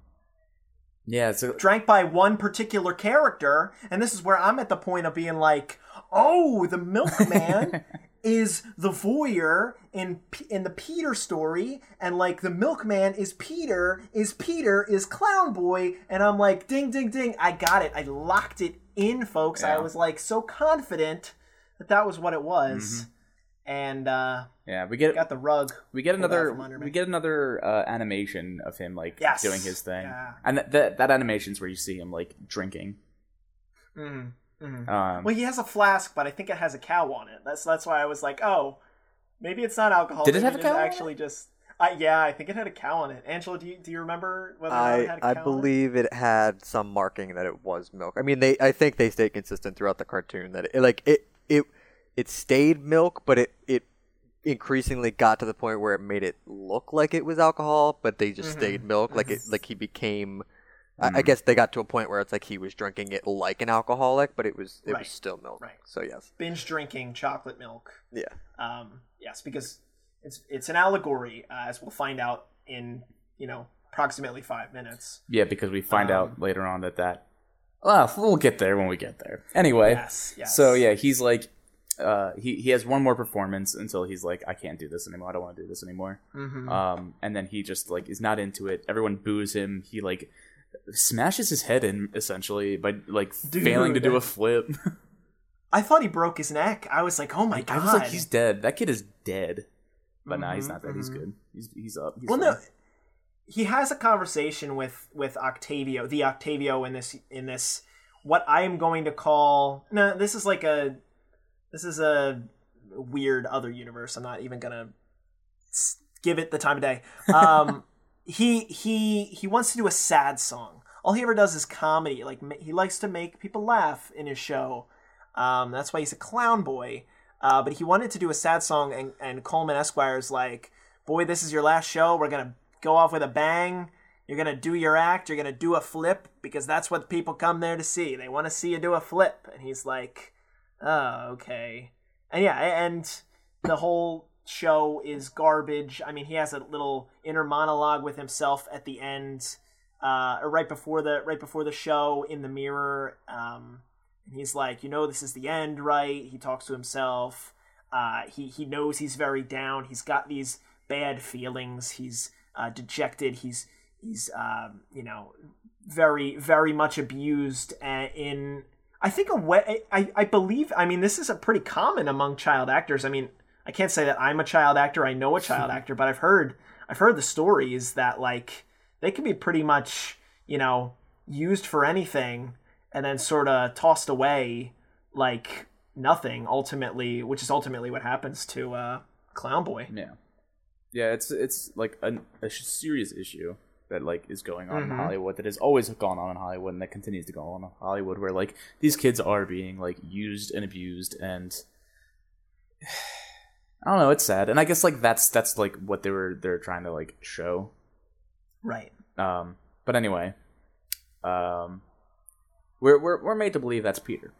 yeah, so Drank by one particular character, and this is where I'm at the point of being like, "Oh, the <laughs> milkman is the voyeur in in the Peter story, and like the milkman is Peter, is Peter is Clown Boy, and I'm like, ding, ding, ding, I got it, I locked it in, folks. I was like so confident that that was what it was, Mm-hmm. and uh, yeah, we get got the rug. we get another from under me. we get another uh, animation of him like Yes. doing his thing, Yeah. and that that that animation's where you see him like drinking. Mm, mm. Um, Well, he has a flask, but I think it has a cow on it. That's that's why I was like, oh, maybe it's not alcohol. Did it maybe have a cow on it? Actually, just uh, yeah, I think it had a cow on it. Angela, do you do you remember whether or not it I had a I cow I believe it had some marking that it was milk. I mean, they I think they stayed consistent throughout the cartoon that it like it it it stayed milk, but it it increasingly got to the point where it made it look like it was alcohol, but they just Mhm. stayed milk. Like it like he became. I, I Mhm. guess they got to a point where it's like he was drinking it like an alcoholic, but it was it Right. was still milk. Right. So yes. Binge drinking chocolate milk. yeah. Um, yes, because it's it's an allegory, uh, as we'll find out in you know approximately five minutes. yeah, because we find Um, out later on that that. Well, we'll get there when we get there. Anyway, Yes, yes. So yeah, he's like, uh, he he has one more performance until he's like, I can't do this anymore. I don't want to do this anymore. Mhm. Um, and then he just like is not into it. Everyone boos him. He like smashes his head in essentially by like failing to do a flip. <laughs> I thought he broke his neck. I was like, oh my god! I was like, he's dead. That kid is dead. But nah, he's Mhm, not dead. He's mhm. good. He's he's up. He's well, fine. no, he has a conversation with with Octavio, the Octavio in this in this what I am going to call no, this is like a this is a weird other universe. I'm not even gonna give it the time of day. Um, <laughs> he he he wants to do a sad song. All he ever does is comedy. Like he likes to make people laugh in his show. Um, that's why he's a clown boy. Uh, but he wanted to do a sad song, and, and Coleman Esquire's like, "Boy, this is your last show. We're gonna go off with a bang. You're gonna do your act. You're gonna do a flip because that's what people come there to see. They want to see you do a flip." And he's like, "Oh, okay." And yeah, and the whole show is garbage. I mean, he has a little inner monologue with himself at the end, uh, or right before the right before the show in the mirror. Um, and he's like, you know, this is the end, right? He talks to himself. Uh, he he knows he's very down. He's got these bad feelings. He's uh, dejected. He's he's um, you know very very much abused uh, in I think a way I, I believe I mean this is a pretty common among child actors. I mean I can't say that I'm a child actor. I know a <laughs> child actor, but I've heard I've heard the stories that like they can be pretty much you know used for anything and then sort of tossed away like nothing ultimately, which is ultimately what happens to uh, Clown Boy. Yeah, yeah. It's it's like a, a serious issue that like is going on Mhm. in Hollywood that has always gone on in Hollywood and that continues to go on in Hollywood where like these kids are being like used and abused and <sighs> I don't know, it's sad. And I guess like that's that's like what they were they're trying to like show. Right. Um but anyway, um we're we're we're made to believe that's Peter.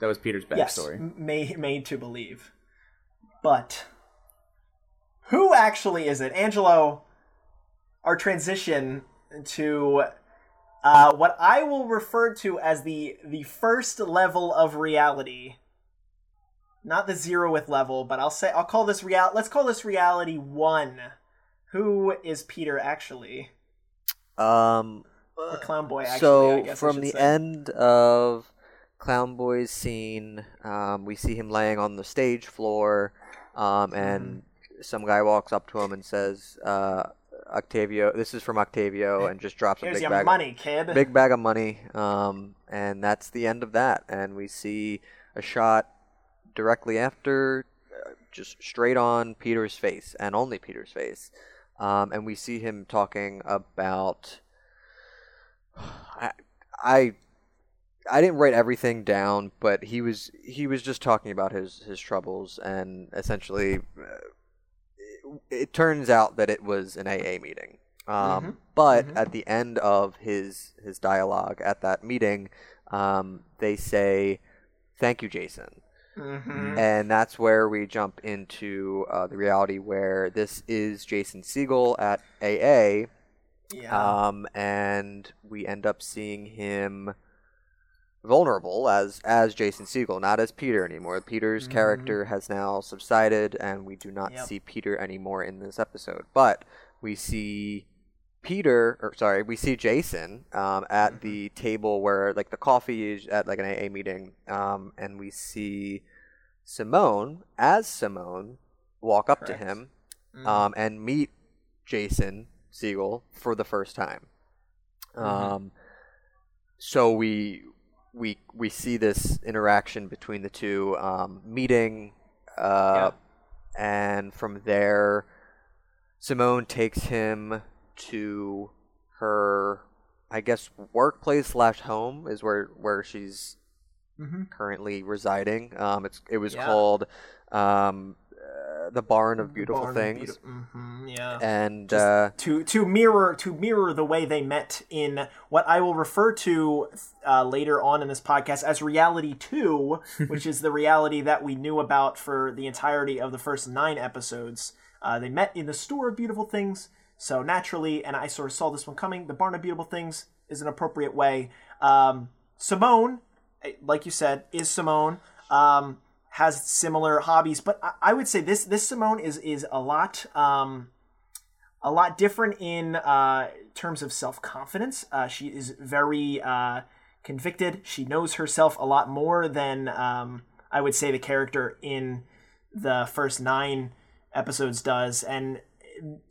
That was Peter's Yes, backstory. m- made made to believe. But who actually is it, Angelo? Our transition to uh, what I will refer to as the the first level of reality. Not the zeroth level, but I'll say I'll call this real. Let's call this reality one. Who is Peter actually? Um, Or Clown Boy actually? I so guess from the say. end of Clown Boy's scene, um, we see him laying on the stage floor, um, and some guy walks up to him and says, uh, "Octavio, this is from Octavio," and just drops a big your bag, money, kid. big bag of money. Um, and that's the end of that. And we see a shot directly after, uh, just straight on Peter's face, and only Peter's face. Um, and we see him talking about. I, I I didn't write everything down, but he was he was just talking about his his troubles, and essentially, uh, it, it turns out that it was an AA meeting. Um, Mhm. But Mhm. at the end of his his dialogue at that meeting, um, they say, "Thank you, Jason." Mhm. And that's where we jump into uh, the reality where this is Jason Segel at AA, Yeah. um, and we end up seeing him vulnerable as as Jason Segel, not as Peter anymore. Peter's Mhm. character has now subsided, and we do not Yep. see Peter anymore in this episode. But we see Peter, or sorry, we see Jason um, at Mhm. the table where like the coffee is at like an AA meeting, um, and we see Simone as Simone walk up Correct. to him Mhm. um, and meet Jason Segel for the first time. Mhm. Um, so we we we see this interaction between the two um, meeting, uh, and from there, Simone takes him to her, I guess, workplace slash home is where where she's Mhm. currently residing. Um, it's it was Yeah. called um, uh, the Barn of Beautiful Barn of Things, Beauti- mhm, yeah. and uh, to to mirror to mirror the way they met in what I will refer to uh, later on in this podcast as reality two, <laughs> which is the reality that we knew about for the entirety of the first nine episodes. Uh, they met in the store of beautiful things, so naturally, and I sort of saw this one coming. The barn of beautiful things is an appropriate way. Um, Simone, eh, like you said, is Simone. Um, has similar hobbies, but I, I would say this this Simone is is a lot. Um, a lot different in uh, terms of self confidence. Uh, she is very uh, convicted. She knows herself a lot more than um, I would say the character in the first nine episodes does, and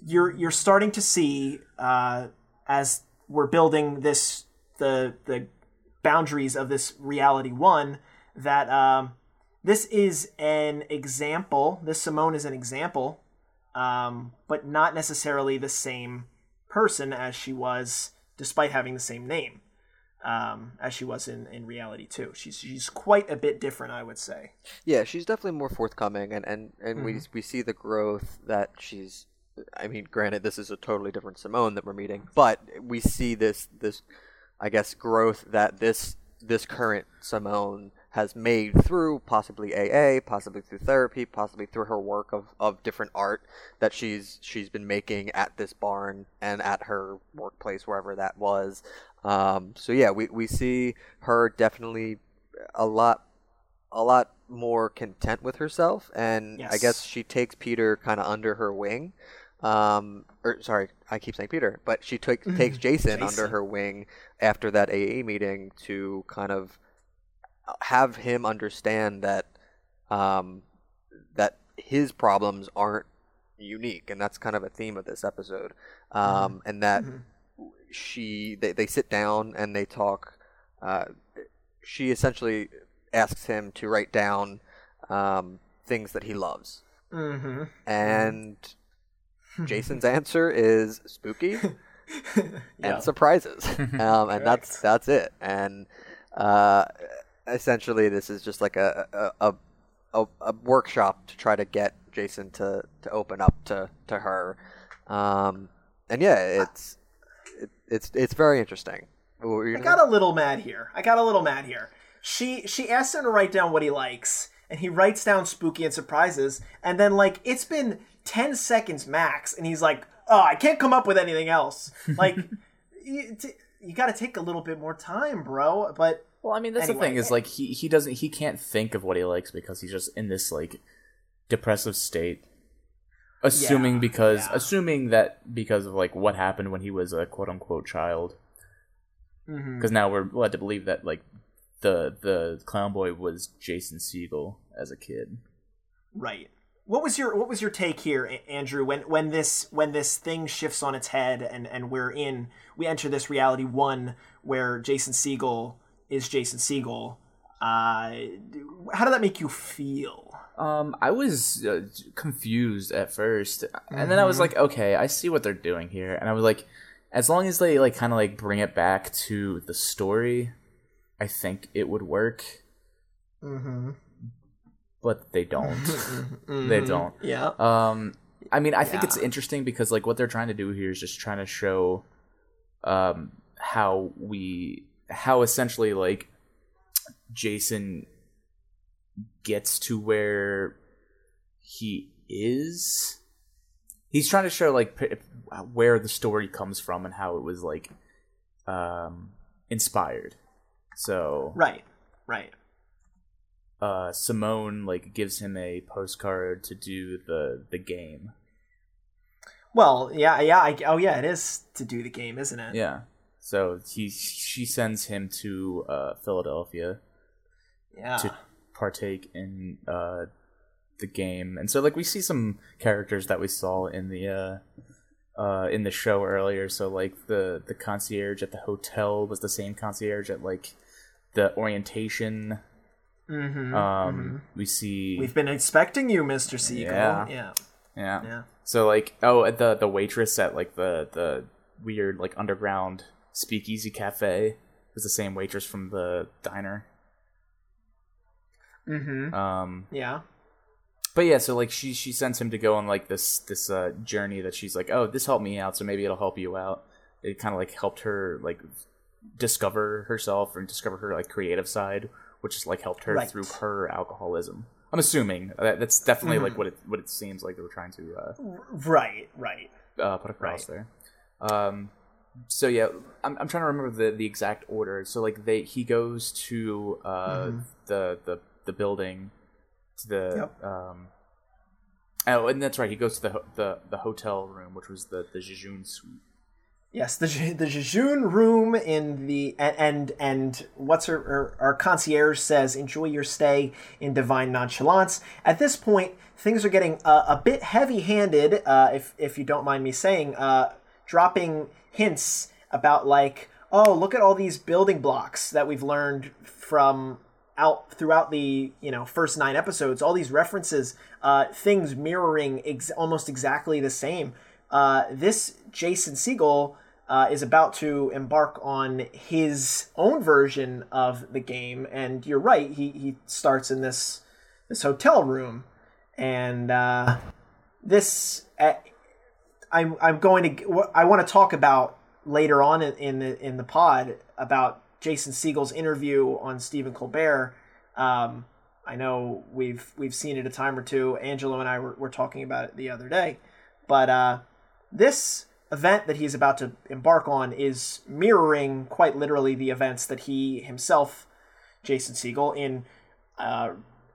you're you're starting to see uh, as we're building this the the boundaries of this reality one that um, this is an example. This Simone is an example um, but not necessarily the same person as she was, despite having the same name, um, as she was in, in reality too. She's she's quite a bit different, I would say. yeah, she's definitely more forthcoming, and and and we Mm-hmm. we see the growth that she's. I mean, granted, this is a totally different Simone that we're meeting, but we see this this, I guess, growth that this this current Simone has made through possibly AA, possibly through therapy, possibly through her work of, of different art that she's she's been making at this barn and at her workplace wherever that was. Um, so yeah, we, we see her definitely a lot a lot more content with herself and I guess she takes Peter kind of under her wing. Um, or sorry, I keep saying Peter, but she took, <laughs> takes Jason, under her wing after that AA meeting to kind of have him understand that um, that his problems aren't unique, and that's kind of a theme of this episode. Um, and that she they, they sit down and they talk. Uh, she essentially asks him to write down um, things that he loves, Mm-hmm. and Jason's answer is spooky <laughs> Yeah. and surprises, <laughs> um, and that's that's it. And uh, essentially, this is just like a a, a a a workshop to try to get Jason to, to open up to to her. Um, and yeah, it's it, it's it's very interesting. What were you I got a little mad here. I got a little mad here. She she asked him to write down what he likes, and he writes down spooky and surprises, and then like it's been ten seconds max, and he's like, "Oh, I can't come up with anything else." <laughs> Like, you, t- you got to take a little bit more time, bro. But Well, I mean, that's the thing is like he he doesn't he can't think of what he likes because he's just in this like depressive state. Assuming Yeah, because yeah. assuming that because of like what happened when he was a quote unquote child. Mhm. Because now we're led to believe that like the the clown boy was Jason Segel as a kid. Right. What was your what was your take here, Andrew? When when this when this thing shifts on its head and and we're in we enter this reality one where Jason Segel is Jason Segel. Uh, how did that make you feel? Um, I was uh, confused at first, and then I was like, okay, I see what they're doing here, and I was like, as long as they like kind of like bring it back to the story, I think it would work. Mm-hmm. But they don't. <laughs> They don't. Yeah. Um, I mean, I think it's interesting because like what they're trying to do here is just trying to show, um, how we how essentially like Jason gets to where he is. He's trying to show like p- where the story comes from and how it was like um inspired. So Right. Right. Uh Simone like gives him a postcard to do the the game. Well, yeah, yeah. I, oh, yeah. It is to do the game, isn't it? Yeah. So he she sends him to uh Philadelphia Yeah. to partake in uh the game. And so like we see some characters that we saw in the uh uh in the show earlier. So like the the concierge at the hotel was the same concierge at like the orientation. Mm-hmm. Um we see We've been expecting you, Mister Segel. Yeah. Yeah. yeah. Yeah. So like oh the the waitress at like the the weird like underground speakeasy cafe was the same waitress from the diner. Mm-hmm. Um Yeah. but yeah, so like she she sends him to go on like this this uh journey that she's like, "Oh, this helped me out, so maybe it'll help you out." It kind of like helped her like discover herself and discover her like creative side, which has like helped her Right. through her alcoholism. I'm assuming that, that's definitely Mm-hmm. like what it what it seems like they were trying to uh, Right. Right. uh, put across there. Um, so yeah, I'm, I'm trying to remember the, the exact order. So like they he goes to uh, the the the building to the Yep. um. Oh, and that's right. He goes to the the the hotel room, which was the the Jejune suite. Yes, the the Jejune room in the and and, what's her our concierge says, enjoy your stay in divine nonchalance. At this point, things are getting uh, a bit heavy-handed, uh, if if you don't mind me saying, uh, dropping hints about like, oh, look at all these building blocks that we've learned from out throughout the you know first nine episodes all these references uh things mirroring ex- almost exactly the same uh this jason segel uh, is about to embark on his own version of the game and you're right he he starts in this this hotel room and uh this uh, i'm i'm going to i want to talk about later on in, the in the pod about Jason Segel's interview on Stephen Colbert, Um, I know we've we've seen it a time or two. Angelo and I were, were talking about it the other day, but uh, this event that he's about to embark on is mirroring quite literally the events that he himself, Jason Segel, in uh,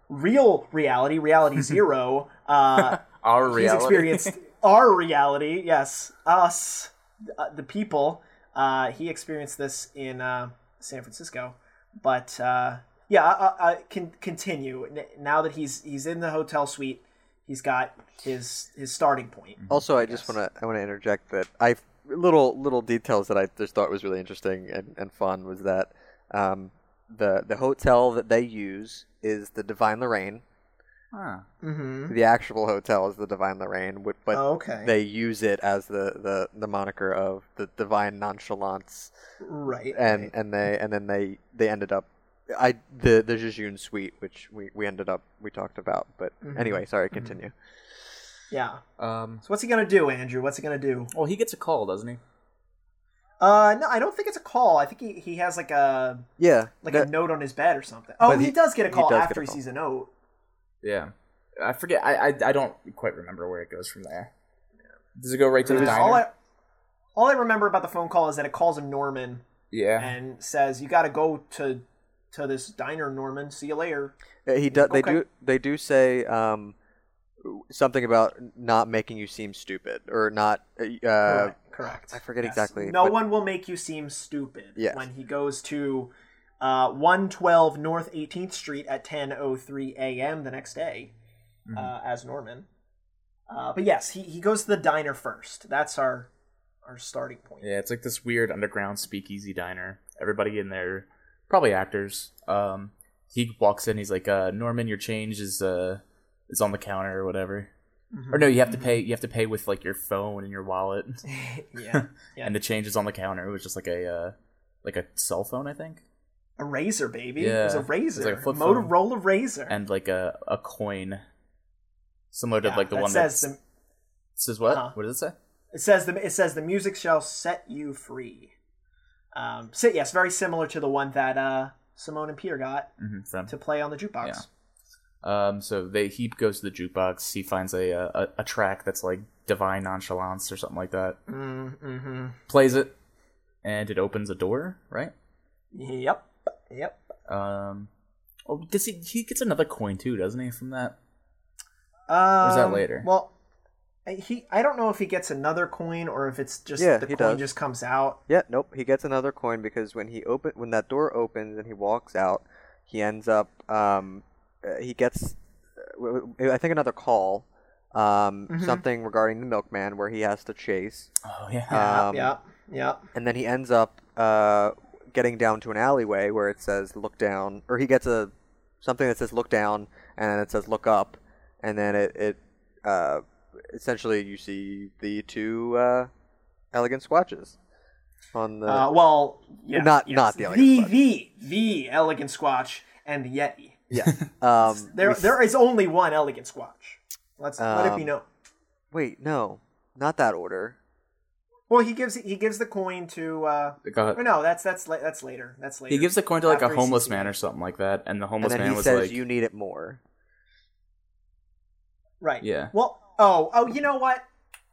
real reality, reality <laughs> zero, uh, <laughs> Our he's reality. experienced <laughs> our reality. Yes, us, uh, the people. Uh, he experienced this in uh, San Francisco, but uh, yeah, I, I, I can continue now that he's he's in the hotel suite. He's got his his starting point. Also, I just want to I want to interject that I little little details that I just thought was really interesting and, and fun was that um, the the hotel that they use is the Divine Lorraine. Huh. Mm-hmm. The actual hotel is the Divine Lorraine, wi- but okay. they use it as the, the, the moniker of the Divine Nonchalance, right. and right. and they and then they they ended up. I the the Jejune suite, which we, we ended up we talked about, but Mhm. anyway, sorry, continue. yeah. Um. So what's he gonna do, Andrew? What's he gonna do? Well, he gets a call, doesn't he? Uh, no, I don't think it's a call. I think he, he has like a Yeah, like that- a note on his bed or something. Oh, he, he- does get a call does after a he sees a note. Yeah. I forget. I, I I don't quite remember where it goes from there. Does it go right to the diner? all I all I remember about the phone call is that it calls him Norman yeah. and says, "You got to go to to this diner, Norman. See you later." Uh, He do, They Okay. do. They do say um, something about not making you seem stupid or not. Uh, Correct. Correct. I forget Yes. exactly, No but- one will make you seem stupid Yes. when he goes to uh, 112 North 18th Street at 10:03 a.m. the next day Mm-hmm. uh, as Norman. Uh, but yes, he, he goes to the diner first. That's our our starting point. Yeah, it's like this weird underground speakeasy diner. Everybody in there, probably actors. Um, he walks in. He's like, uh, "Norman, your change is uh is on the counter or whatever." Mm-hmm. Or no, you have to pay. You have to pay with like your phone and your wallet, <laughs> yeah. <laughs> Yeah. and the change is on the counter. It was just like a uh, like a cell phone, I think, A razor, baby. Yeah. It was a razor. It was like a. Motorola razor. and like a a coin, similar to Yeah, like the that one says that the, says what? Uh-huh. What does it say? it says the it says the music shall set you free. Um, so yes, very similar to the one that uh, Simone and Pierre got hmm to play on the jukebox. Yeah. Um, so they he goes to the jukebox. He finds a a, a track that's like divine nonchalance or something like that. Mm-hmm. Plays it, and it opens a door. Right. Yep. Yep. Um. Oh, does he? He gets another coin too, doesn't he? From that. Um, is that later? Well, he I don't know if he gets another coin or if it's just Yeah, the he coin does. just comes out. Yeah, nope. He gets another coin because when he open when that door opens and he walks out, he ends up um, uh, he gets uh, w- w- I think another call, um, Mhm. something regarding the milkman where he has to chase, Oh yeah. Um, yeah. Yeah. and then he ends up uh, getting down to an alleyway where it says look down, or he gets a something that says look down and then it says look up, and then it it uh, essentially you see the two uh, elegant squatches on the Uh, well, yeah, Not- yes. not the elegant the squatch. the the elegant squatch and the yeti. Yeah. <laughs> Um, There we- there is only one elegant squatch. Let's let it be Um, known. Wait, no, not that order. Well, he gives he gives the coin to. uh Go ahead. No, that's that's that's later. That's later. He gives the coin to like After a homeless man the- or something like that, and the And homeless then man he was says, like, "You need it more." Right. Yeah. Well, oh, oh, you know what?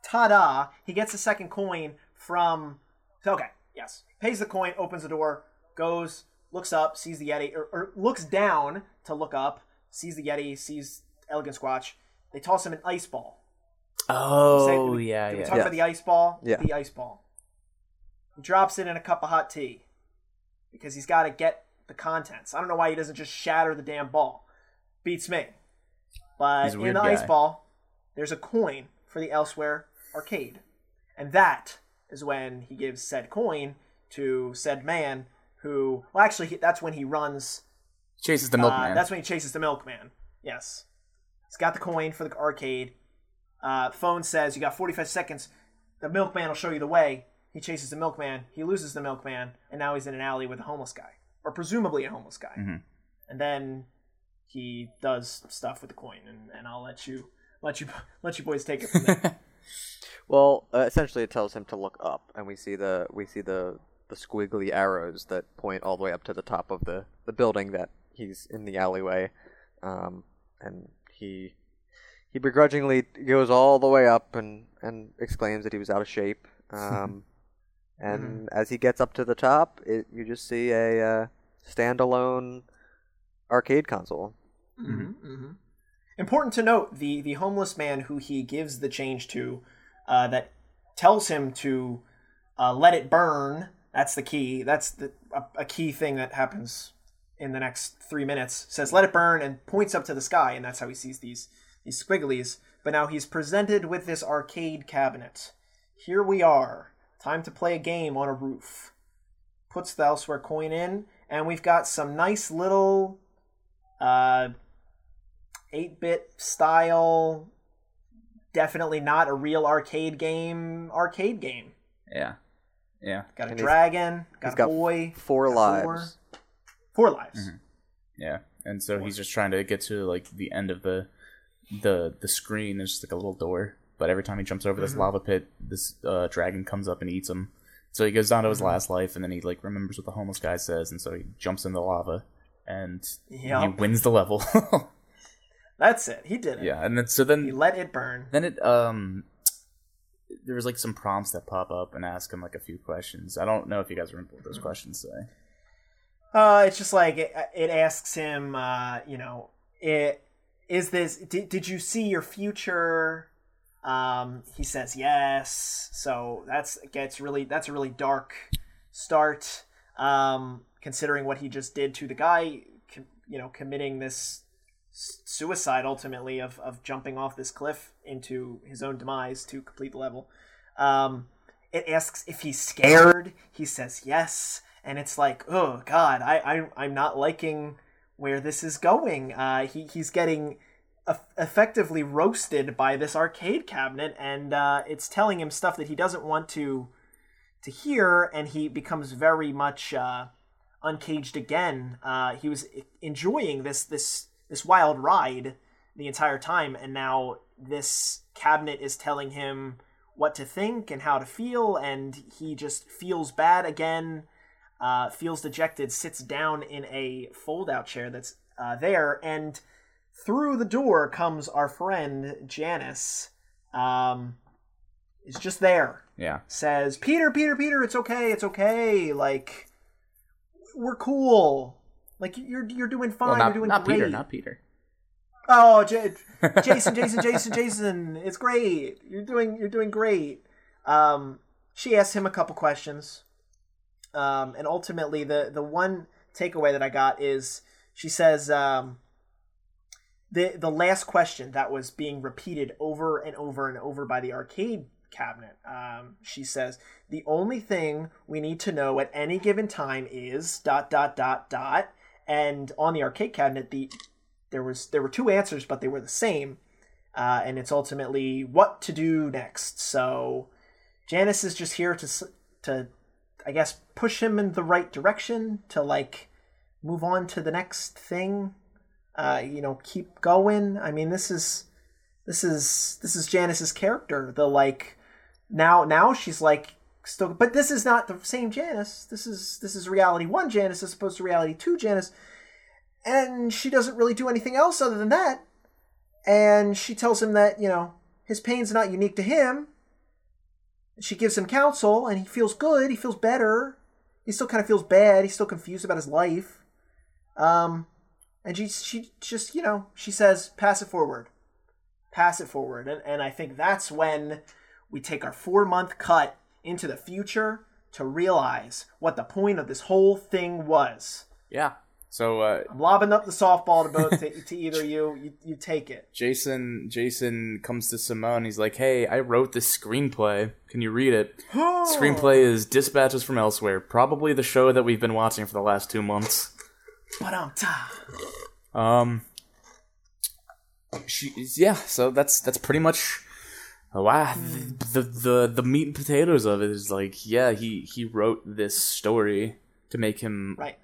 Ta-da! He gets the second coin from. Okay, yes. Pays the coin, opens the door, goes, looks up, sees the Yeti, or, or looks down to look up, sees the Yeti, sees Elegant Squatch. They toss him an ice ball. "Oh Say- did we- yeah, Did we yeah." talk Yeah. about the ice ball? Yeah. The ice ball. He drops it in a cup of hot tea because he's got to get the contents. I don't know why he doesn't just shatter the damn ball. Beats me. But in weird the ice ball, there's a coin for the Elsewhere arcade. And that is when he gives said coin to said man who, well, actually, he, that's when he runs Chases the uh, milkman. that's when he chases the milkman. Yes. He's got the coin for the arcade. Uh, phone says you got 45 seconds. The milkman will show you the way. He chases the milkman. He loses the milkman, and now he's in an alley with a homeless guy, or presumably a homeless guy. Mhm. And then he does stuff with the coin, and, and I'll let you let you <laughs> let you boys take it from there. <laughs> Well, uh, essentially, it tells him to look up, and we see the we see the the squiggly arrows that point all the way up to the top of the the building that he's in the alleyway, um, and he he begrudgingly goes all the way up and and exclaims that he was out of shape. <laughs> Um, and as he gets up to the top, it, you just see a uh, standalone arcade console. Mm-hmm, mm-hmm. Important to note the the homeless man who he gives the change to, uh, that tells him to uh, let it burn. That's the key. That's the a, a key thing that happens in the next three minutes. Says let it burn and points up to the sky, and that's how he sees these these squigglies. But now he's presented with this arcade cabinet. Here we are. Time to play a game on a roof. Puts the elsewhere coin in, and we've got some nice little uh 8-bit style definitely not a real arcade game arcade game Yeah, yeah, got a And he's- dragon got he's a got boy Four got lives. four, four lives Mhm. yeah. And so he's just trying to get to like the end of the the the screen. There's just like a little door, but every time he jumps over this lava pit, this uh, dragon comes up and eats him. So he goes down to his last life, and then he like remembers what the homeless guy says, and so he jumps in the lava, and he wins the level. <laughs> that's it he did it yeah, and then so then he let it burn then it um there was like some prompts that pop up and ask him like a few questions. I don't know if you guys remember what those questions say. Uh, it's just like it, it asks him, uh, you know, it is this. Did, did you see your future? Um, he says yes. So that's gets really that's a really dark start. Um, considering what he just did to the guy, you know, committing this suicide ultimately of of jumping off this cliff into his own demise to complete the level. Um, it asks if he's scared. He says yes, and it's like, oh god, I, I I'm not liking where this is going. Uh, he he's getting effectively roasted by this arcade cabinet, and uh, it's telling him stuff that he doesn't want to to hear, and he becomes very much uh, uncaged again. Uh, he was enjoying this this this wild ride the entire time, and now this cabinet is telling him what to think and how to feel, and he just feels bad again. Uh, feels dejected, sits down in a fold-out chair that's uh, there, and through the door comes our friend Janice. Um, is just there Yeah. says, Peter, Peter, Peter, it's okay, it's okay. Like, we're cool. Like, you're you're doing fine. Well, not, you're doing great. not great. Peter, not Peter. Oh, J- <laughs> Jason, Jason, Jason, Jason, it's great. You're doing you're doing great. Um, she asked him a couple questions, um, and ultimately the the one takeaway that I got is she says um, the the last question that was being repeated over and over and over by the arcade cabinet. Um, she says the only thing we need to know at any given time is dot dot dot dot. And on the arcade cabinet, the there was there were two answers, but they were the same, uh, and it's ultimately what to do next. So Janice is just here to to, I guess, push him in the right direction to like move on to the next thing. Uh, you know, keep going. I mean, this is this is this is Janice's character. The like now now she's like still, but this is not the same Janice. This is this is reality one Janice as opposed to reality two Janice and she doesn't really do anything else other than that. And she tells him that, you know, his pain's not unique to him. She gives him counsel, and he feels good. He feels better. He still kind of feels bad. He's still confused about his life. Um, and she, she just, you know, she says, pass it forward. Pass it forward. And, and I think that's when we take our four month cut into the future to realize what the point of this whole thing was. Yeah. So uh, I'm lobbing up the softball to both to, to either you. you. You take it. Jason Jason comes to Simone. He's like, "Hey, I wrote this screenplay. Can you read it?" <gasps> Screenplay is Dispatches from Elsewhere, probably the show that we've been watching for the last two months. But um. Um, she, yeah. So that's that's pretty much. Wow, the, the the the meat and potatoes of it is like, yeah, he he wrote this story to make him Right.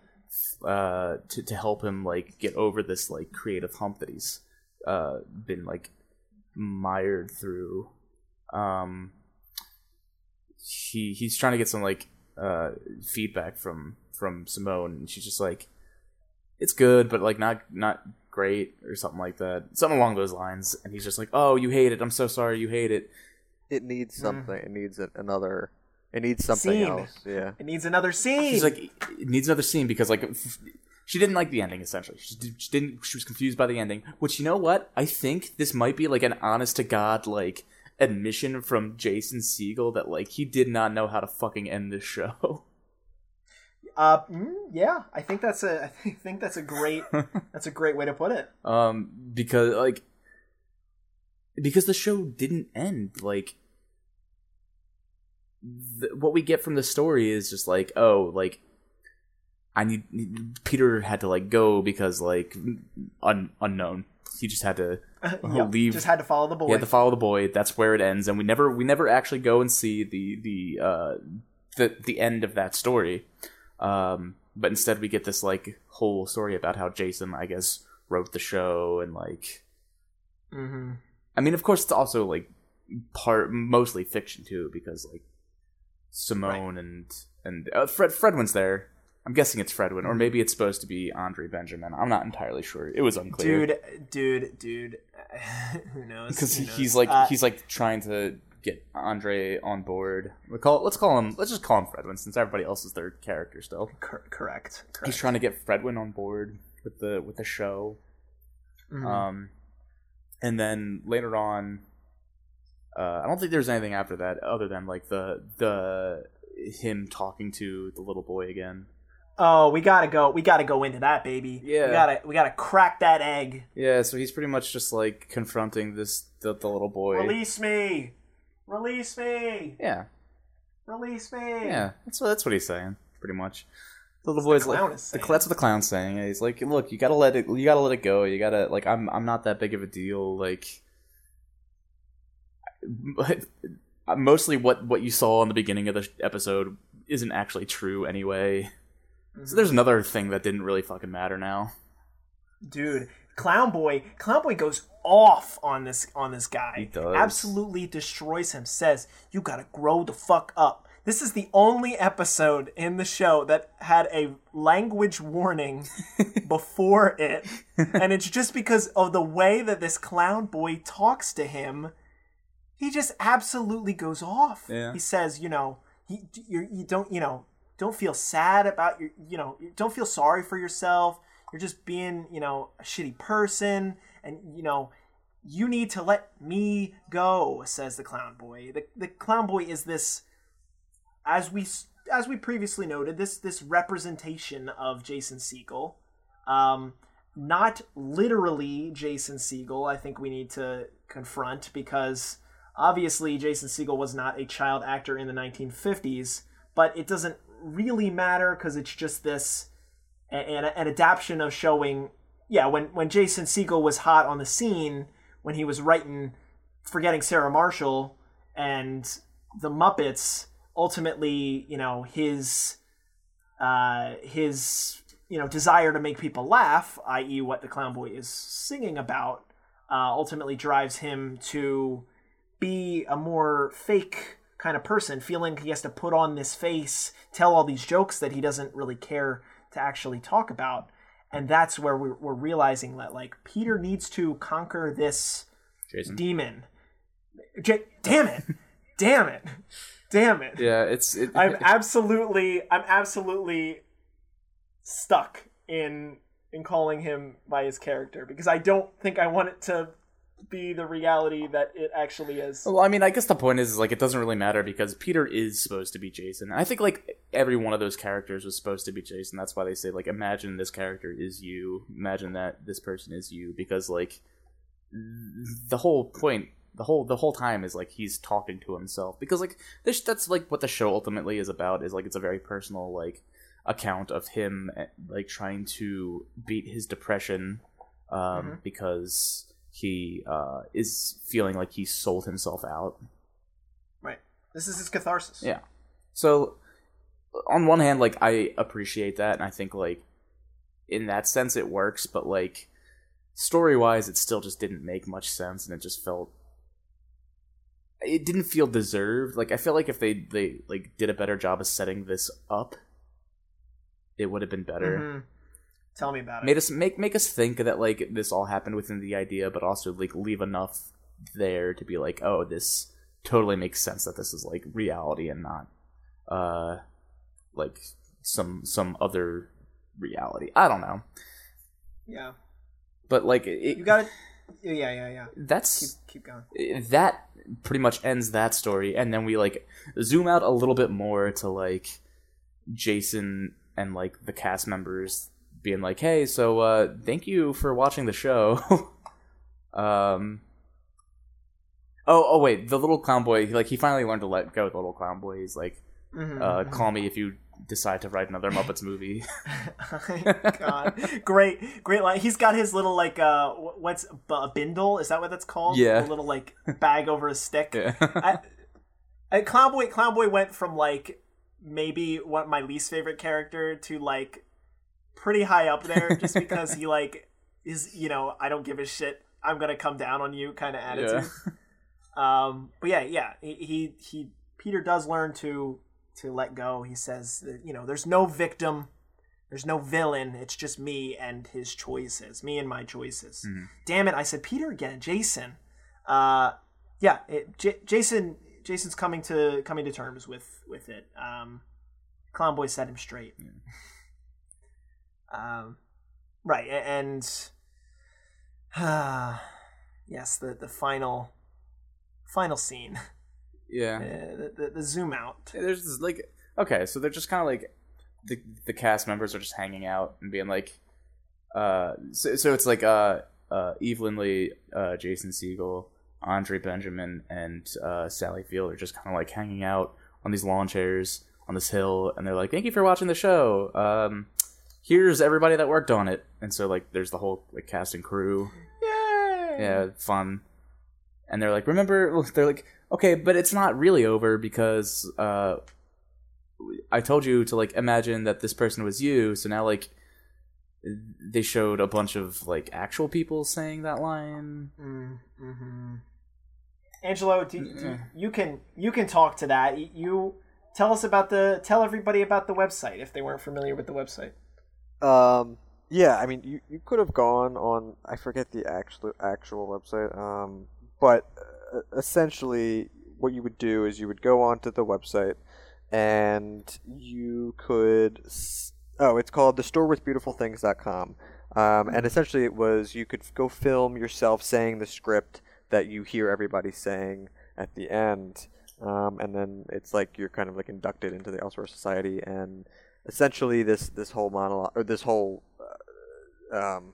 uh to to help him like get over this like creative hump that he's uh been like mired through. Um, he he's trying to get some like uh feedback from from Simone, and she's just like, it's good, but like not not great or something like that, something along those lines. And he's just like, "Oh, you hate it. I'm so sorry you hate it." It needs mm. something. It needs another. It needs something Scene. else. Yeah. It needs another scene. She's like, it needs another scene because like f- she didn't like the ending. Essentially, she, did, she didn't. She was confused by the ending. Which you know what? I think this might be like an honest to god like admission from Jason Segel that like he did not know how to fucking end this show. <laughs> uh, mm, yeah, I think that's a, <laughs> I think- think that's a great, <laughs> that's a great way to put it. um because like because the show didn't end like th- what we get from the story is just like oh like i need peter had to like go because like un- unknown. He just had to <laughs> Yep, leave. Just had to follow the boy. he had to follow the boy. That's where it ends. And we never we never actually go and see the the uh the the end of that story um but instead we get this like whole story about how jason i guess wrote the show and like hmm I mean, of course, it's also like part mostly fiction too, because like Simone and and uh, Fred Fredwyn's there. I'm guessing it's Fredwyn, or maybe it's supposed to be Andre Benjamin. I'm not entirely sure. It was unclear Dude, dude, dude. <laughs> Who knows? because he's like Uh, he's like trying to get Andre on board. We call let's call him let's just call him Fredwyn since everybody else is their character still. cor- correct. He's trying to get Fredwyn on board with the with the show. Mhm. Um, and then later on, uh, I don't think there's anything after that other than like the the him talking to the little boy again. oh, we gotta go. We gotta go into that, baby. Yeah. We gotta, we gotta crack that egg. Yeah, so he's pretty much just like confronting this the, the little boy. Release me. Release me. Yeah, Release me. yeah, that's what that's what he's saying pretty much. The little boy's clown like is the, that's what the clown's saying. He's like, look, you gotta let it, you gotta let it go. You gotta like, I'm I'm not that big of a deal. Like, but mostly what what you saw in the beginning of the episode isn't actually true anyway. So mm-hmm. there's another thing that didn't really fucking matter now. dude clown boy clown boy goes off on this on this guy. He does. absolutely destroys him. Says you gotta grow the fuck up. This is the only episode in the show that had a language warning <laughs> before it. <laughs> And it's just because of the way that this clown boy talks to him he just absolutely goes off. Yeah. he says you know you, you, you don't you know don't feel sad about your you know don't feel sorry for yourself you're just being you know a shitty person and you know you need to let me go says the clown boy. The, the clown boy is this as we as we previously noted this this representation of jason segel. Um not literally jason segel i think we need to confront because obviously jason segel was not a child actor in the 1950s but it doesn't really matter because it's just this an, an adaptation of showing yeah when when jason segel was hot on the scene when he was writing forgetting sarah marshall and the muppets ultimately you know his uh his you know desire to make people laugh i.e what the clown boy is singing about uh, ultimately drives him to be a more fake kind of person, feeling he has to put on this face, tell all these jokes that he doesn't really care to actually talk about. And that's where we're, we're realizing that, like, Peter needs to conquer this Jason. demon. J- damn it! damn it! Damn it! Yeah, it's it, I'm <laughs> absolutely, I'm absolutely stuck in in calling him by his character because I don't think I want it to be the reality that it actually is. Well, I mean, I guess the point is, is, like it doesn't really matter because Peter is supposed to be Jason. I think like every one of those characters was supposed to be Jason. That's why they say like imagine this character is you. Imagine that this person is you because like the whole point the whole the whole time is like he's talking to himself because like this that's like what the show ultimately is about is like it's a very personal like account of him eh, like trying to beat his depression um Mhm. because he uh is feeling like he sold himself out Right. This is his catharsis. yeah so on one hand like i appreciate that and i think like in that sense it works but like story wise it still just didn't make much sense and it just felt it didn't feel deserved like i feel like if they they like did a better job of setting this up it would have been better Mhm. Tell me about it. made us make make us think that like this all happened within the idea, but also like leave enough there to be like, oh, this totally makes sense that this is like reality and not uh like some some other reality. I don't know, yeah, but like it, you got it. Yeah, yeah, yeah. Keep that's keep going. that pretty much ends that story, and then we like zoom out a little bit more to like Jason and like the cast members being like, "Hey, so uh, thank you for watching the show." <laughs> um. Oh, oh wait, the little clown boy, like he finally learned to let go. The little clown boy, he's like, Mhm, uh, mhm. "Call me if you decide to write another Muppets movie." <laughs> <laughs> God, great, great line. He's got his little like uh, what's b- a bindle? Is that what that's called? Yeah. a little like bag over a stick. yeah. I, I, Clownboy, Clownboy went from like maybe what my least favorite character to like pretty high up there, just <laughs> because he like is you know I don't give a shit. I'm gonna come down on you kind of attitude. Um, but yeah, yeah, he, he he Peter does learn to to let go. He says, that, you know, there's no victim, there's no villain. It's just me and his choices, me and my choices. Mhm. Damn it, I said Peter again. Jason. Uh, yeah, it, J- Jason. Jason's coming to coming to terms with with it. Um, Clown Boy set him straight. Um, right, and uh, yes, the the final final scene, yeah. uh, the, the the zoom out. there's this, like okay so they're just kind of like the the cast members are just hanging out and being like uh so, so it's like uh uh eve lindley uh jason segel andre benjamin and uh sally field are just kind of like hanging out on these lawn chairs on this hill and they're like thank you for watching the show um here's everybody that worked on it and so like there's the whole like cast and crew Yay! yeah, fun. And they're like, remember? <laughs> They're like, okay, but it's not really over because uh, I told you to like imagine that this person was you. So now like they showed a bunch of like actual people saying that line. Mm, hmm Angelo, do, do, you can you can talk to that. You tell us about the tell everybody about the website if they weren't familiar with the website. Um, yeah, I mean, you, you could have gone on. I forget the actual actual website. Um, but uh, essentially, what you would do is you would go onto the website, and you could. Oh, it's called the storewithbeautifulthings.com. Um, and essentially, it was you could go film yourself saying the script that you hear everybody saying at the end, um, and then it's like you're kind of like inducted into the Elsewhere Society, and essentially this this whole monologue or this whole uh, um,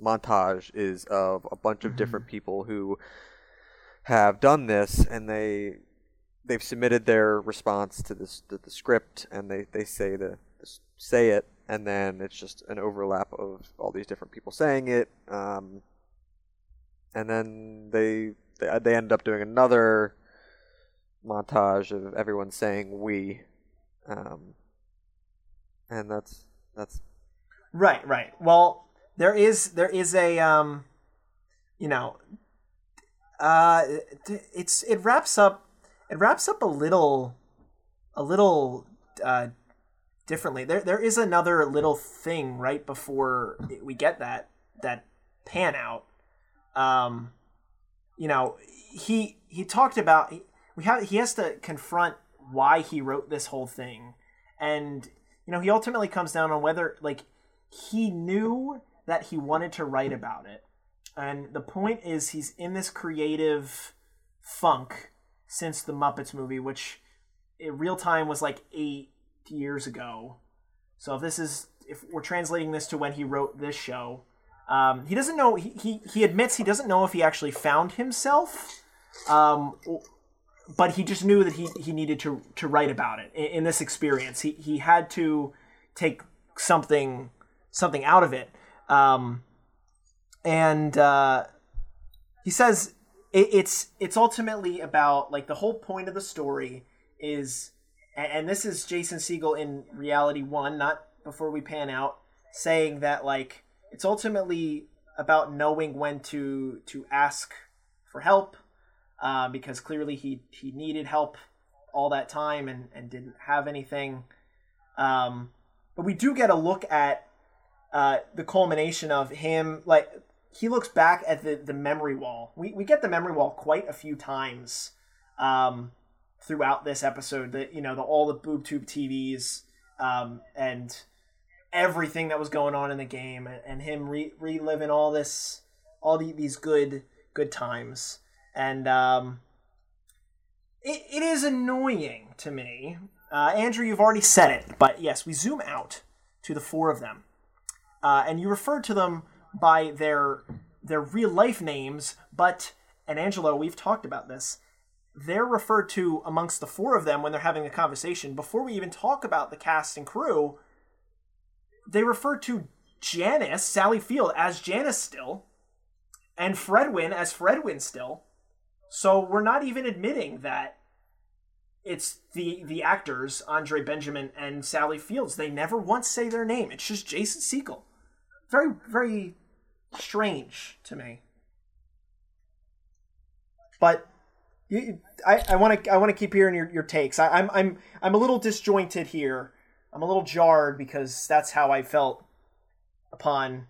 montage is of a bunch of different people who have done this, and they they've submitted their response to this to the script, and they they say the say it, and then it's just an overlap of all these different people saying it, um, and then they they they end up doing another montage of everyone saying we, um, and that's that's Right, right. Well, there is there is a um, you know, uh, it's it wraps up it wraps up a little a little uh differently. There there is another little thing right before we get that that pan out. Um, you know, he he talked about we have he has to confront why he wrote this whole thing, and you know he ultimately comes down on whether like he knew that he wanted to write about it, and the point is he's in this creative funk since the Muppets movie, which in real time was like eight years ago. So if this is if we're translating this to when he wrote this show, um, he doesn't know. He, he he admits he doesn't know if he actually found himself, um, but he just knew that he he needed to to write about it in, in this experience. He he had to take something something out of it, um, and uh, he says it, it's it's ultimately about like the whole point of the story is and, this is Jason Segel in reality one, not before we pan out, saying that like it's ultimately about knowing when to to ask for help, uh, because clearly he he needed help all that time and and didn't have anything. Um, but we do get a look at uh, the culmination of him like he looks back at the the memory wall. We we get the memory wall quite a few times um, throughout this episode. That you know the all the boob tube TVs um, and everything that was going on in the game, and, and him re- reliving all this all the, these good good times and um, it, it is annoying to me. Uh, Andrew, you've already said it, but yes, we zoom out to the four of them, uh, and you refer to them by their their real life names. But and Angelo, we've talked about this. They're referred to amongst the four of them when they're having a conversation. Before we even talk about the cast and crew, they refer to Janice, Sally Field, as Janice still, and Fredwyn as Fredwyn still. So we're not even admitting that it's the the actors Andre Benjamin and Sally Fields. They never once say their name. It's just Jason Segel. Very very strange to me. But you, I want to I want to keep hearing your, your takes. I, I'm I'm I'm a little disjointed here. I'm a little jarred because that's how I felt upon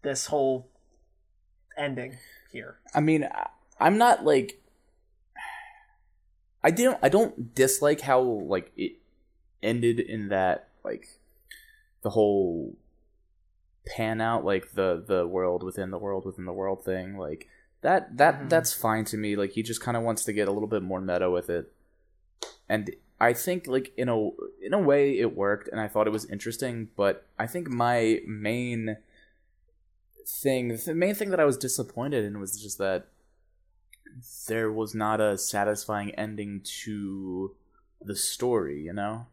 this whole ending here. I mean, I'm not like I don't I don't dislike how like it ended in that like the whole pan out like the the world within the world within the world thing like that that mm-hmm. that's fine to me like he just kind of wants to get a little bit more meta with it and i think like in a in a way it worked and i thought it was interesting but i think my main thing the main thing that i was disappointed in was just that there was not a satisfying ending to the story, you know?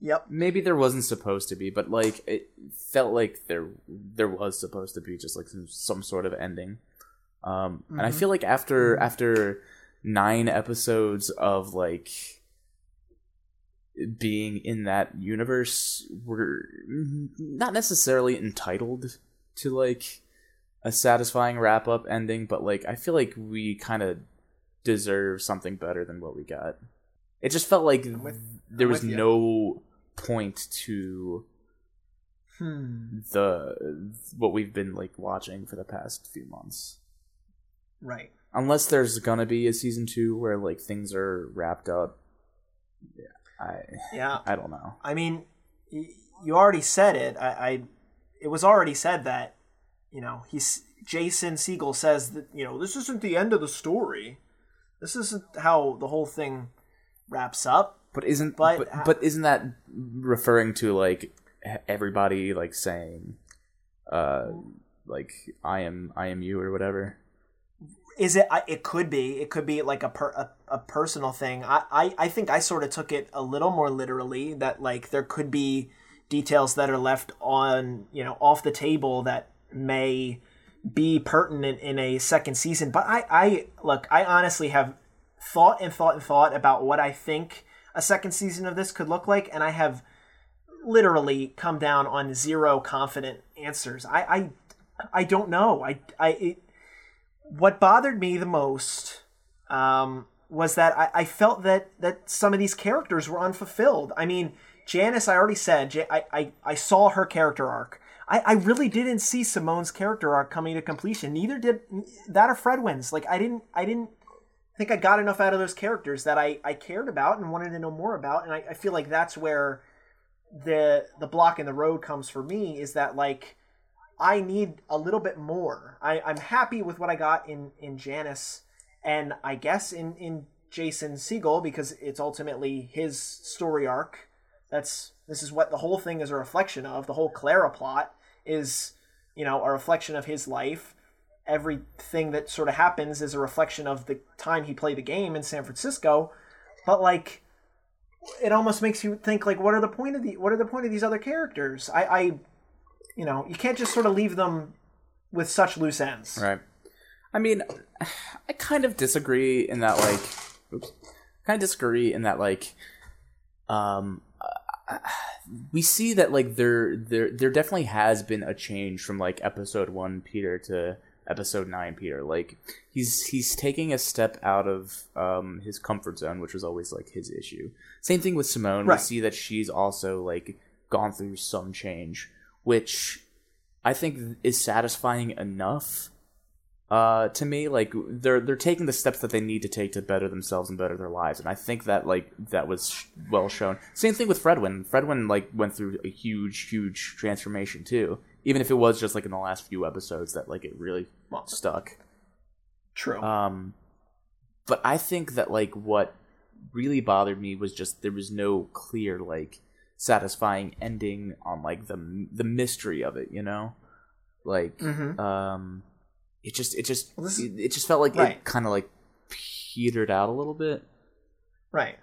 Yep. Maybe there wasn't supposed to be, but like it felt like there there was supposed to be just like some, some sort of ending. Um mm-hmm. and I mm-hmm. feel like after mm-hmm. after 9 episodes of like being in that universe we're not necessarily entitled to like a satisfying wrap up ending, but like I feel like we kind of deserve something better than what we got. It just felt like with, there was no point to hmm. the what we've been like watching for the past few months. Right. Unless there's gonna be a season two where like things are wrapped up. Yeah. I yeah. I don't know. I mean, you already said it. I, I it was already said that you know, he's Jason segel says that you know this isn't the end of the story. This isn't how the whole thing wraps up. But isn't but but, but isn't that referring to like everybody like saying, uh, like I am I am you or whatever? Is it? It could be. It could be like a per, a, a personal thing. I, I I think I sort of took it a little more literally that like there could be details that are left on you know off the table that may be pertinent in a second season. But I, I look, I honestly have thought and thought and thought about what I think a second season of this could look like, and I have literally come down on zero confident answers. I, I, I don't know. I, I, it, what bothered me the most um, was that I, I felt that that some of these characters were unfulfilled. I mean, Janice, I already said, I, I, I saw her character arc. I, I really didn't see Simone's character arc coming to completion. Neither did that of Fredwyn's. Like I didn't I didn't think I got enough out of those characters that I, I cared about and wanted to know more about. And I, I feel like that's where the the block in the road comes for me is that like I need a little bit more. I, I'm happy with what I got in, in Janice and I guess in, in Jason Segel because it's ultimately his story arc. That's this is what the whole thing is a reflection of, the whole Clara plot is, you know, a reflection of his life. Everything that sort of happens is a reflection of the time he played the game in San Francisco. But like, it almost makes you think like, what are the point of the what are the point of these other characters? I, I you know, you can't just sort of leave them with such loose ends. Right. I mean, <sighs> I kind of disagree in that like, oops, kind of disagree in that like, um, <sighs> we see that like there there there definitely has been a change from like episode 1 Peter to episode 9 Peter. Like he's he's taking a step out of um his comfort zone which was always like his issue. Same thing with Simone. Right. we see that she's also like gone through some change which I think is satisfying enough uh, to me. Like they're they're taking the steps that they need to take to better themselves and better their lives, and I think that like that was sh- well shown. Same thing with Fredwyn. Fredwyn like went through a huge, huge transformation too. Even if it was just like in the last few episodes that like it really stuck. True. Um, but I think that like what really bothered me was just there was no clear like satisfying ending on like the the mystery of it. You know, like Mhm. um, it just it just Well, this is- it, it just felt like Right. it kind of like petered out a little bit. Right.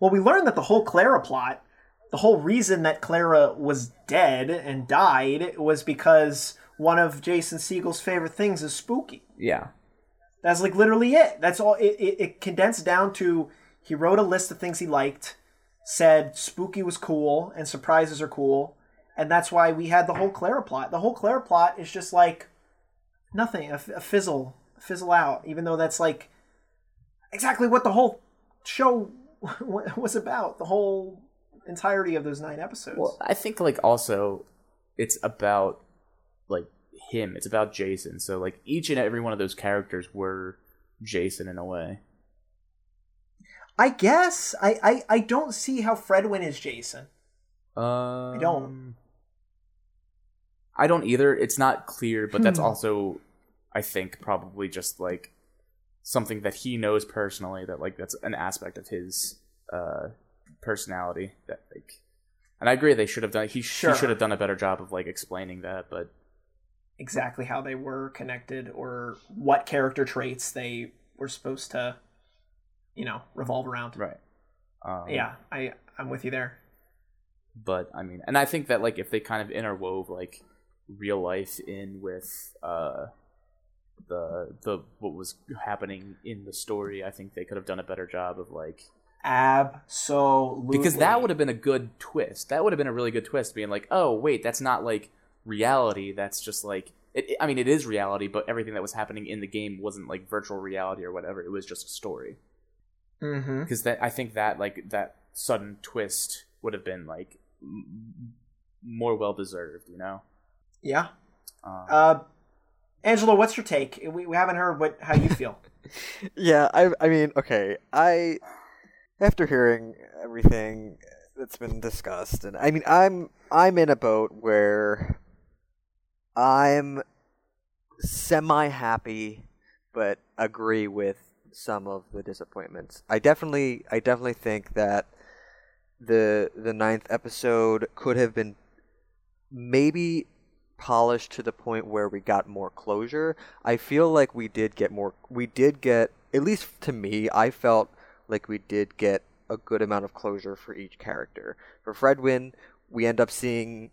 Well, we learned that the whole Clara plot, the whole reason that Clara was dead and died was because one of Jason Segel's favorite things is spooky. Yeah, That's like literally it. That's all. It, it, it condensed down to he wrote a list of things he liked, said spooky was cool and surprises are cool, and that's why we had the whole Clara plot. The whole Clara plot is just like nothing, a, a fizzle, a fizzle out. Even though that's like exactly what the whole show <laughs> was about. The whole entirety of those nine episodes. Well, I think like also it's about like him. It's about Jason. So like each and every one of those characters were Jason in a way. I guess I, I I don't see how Fredwyn is Jason. Um, I don't. I don't either. It's not clear, but that's Hmm. also, I think, probably just like something that he knows personally. That like that's an aspect of his uh, personality. That like, and I agree they should have done. He, Sure. he should have done a better job of like explaining that. But exactly how they were connected or what character traits they were supposed to you know revolve around right, um, yeah i i'm with you there but I mean, and I think that like if they kind of interwove like real life in with uh the the what was happening in the story, I think they could have done a better job of like absolutely because that would have been a good twist. That would have been a really good twist, being like, oh wait, that's not like reality. That's just like it, it- I mean, it is reality, but everything that was happening in the game wasn't like virtual reality or whatever. It was just a story. mm-hmm. Because that I think that like that sudden twist would have been like m- more well deserved. You know. Yeah. Um, uh angela what's your take? We, we haven't heard what how you feel. <laughs> Yeah, I I mean, okay, I after hearing everything that's been discussed, and I mean, I'm I'm in a boat where I'm semi happy, but agree with some of the disappointments. I definitely I definitely think that the the ninth episode could have been maybe polished to the point where we got more closure. I feel like we did get more we did get at least to me, I felt like we did get a good amount of closure for each character. For Fredwyn, we end up seeing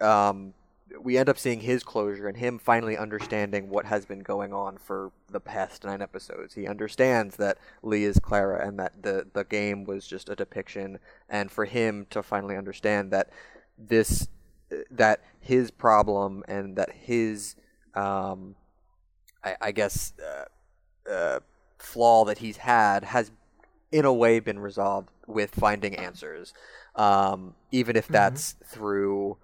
um we end up seeing his closure and him finally understanding what has been going on for the past nine episodes. He understands that Lee is Clara and that the the game was just a depiction, and for him to finally understand that this that his problem and that his um, I, I guess uh, uh, flaw that he's had has in a way been resolved with finding answers, um, even if that's through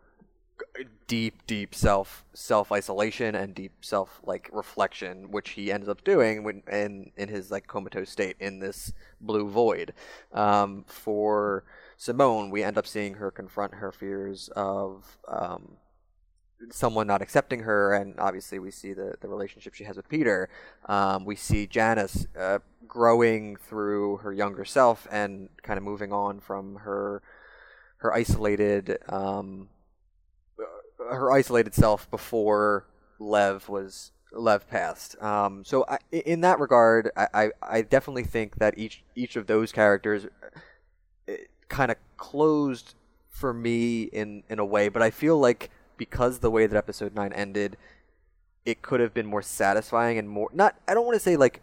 deep, deep self self isolation and deep self like reflection, which he ends up doing when in in his like comatose state in this blue void. Um, for Simone, we end up seeing her confront her fears of um, someone not accepting her, and obviously we see the, the relationship she has with Peter. Um, we see Janice uh, growing through her younger self and kind of moving on from her her isolated um, her isolated self before Lev was Lev passed. Um, so I, in that regard, I, I, I definitely think that each each of those characters kind of closed for me in in a way, but I feel like because the way that episode 9 ended, it could have been more satisfying and more not I don't want to say like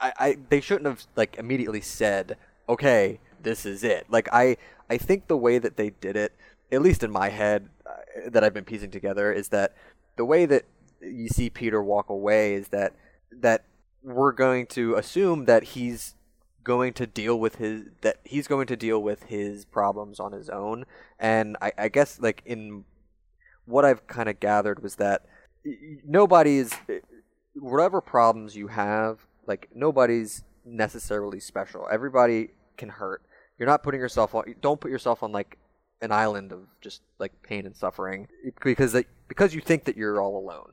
I, I they shouldn't have like immediately said, "Okay, this is it." Like I I think the way that they did it, at least in my head uh, that I've been piecing together is that the way that you see Peter walk away is that that we're going to assume that he's going to deal with his that he's going to deal with his problems on his own and I, I guess like in what I've kind of gathered was that nobody's eh, whatever problems you have, like nobody's necessarily special. Everybody can hurt. You're not putting yourself on. Don't put yourself on like an island of just like pain and suffering because they, because you think that you're all alone.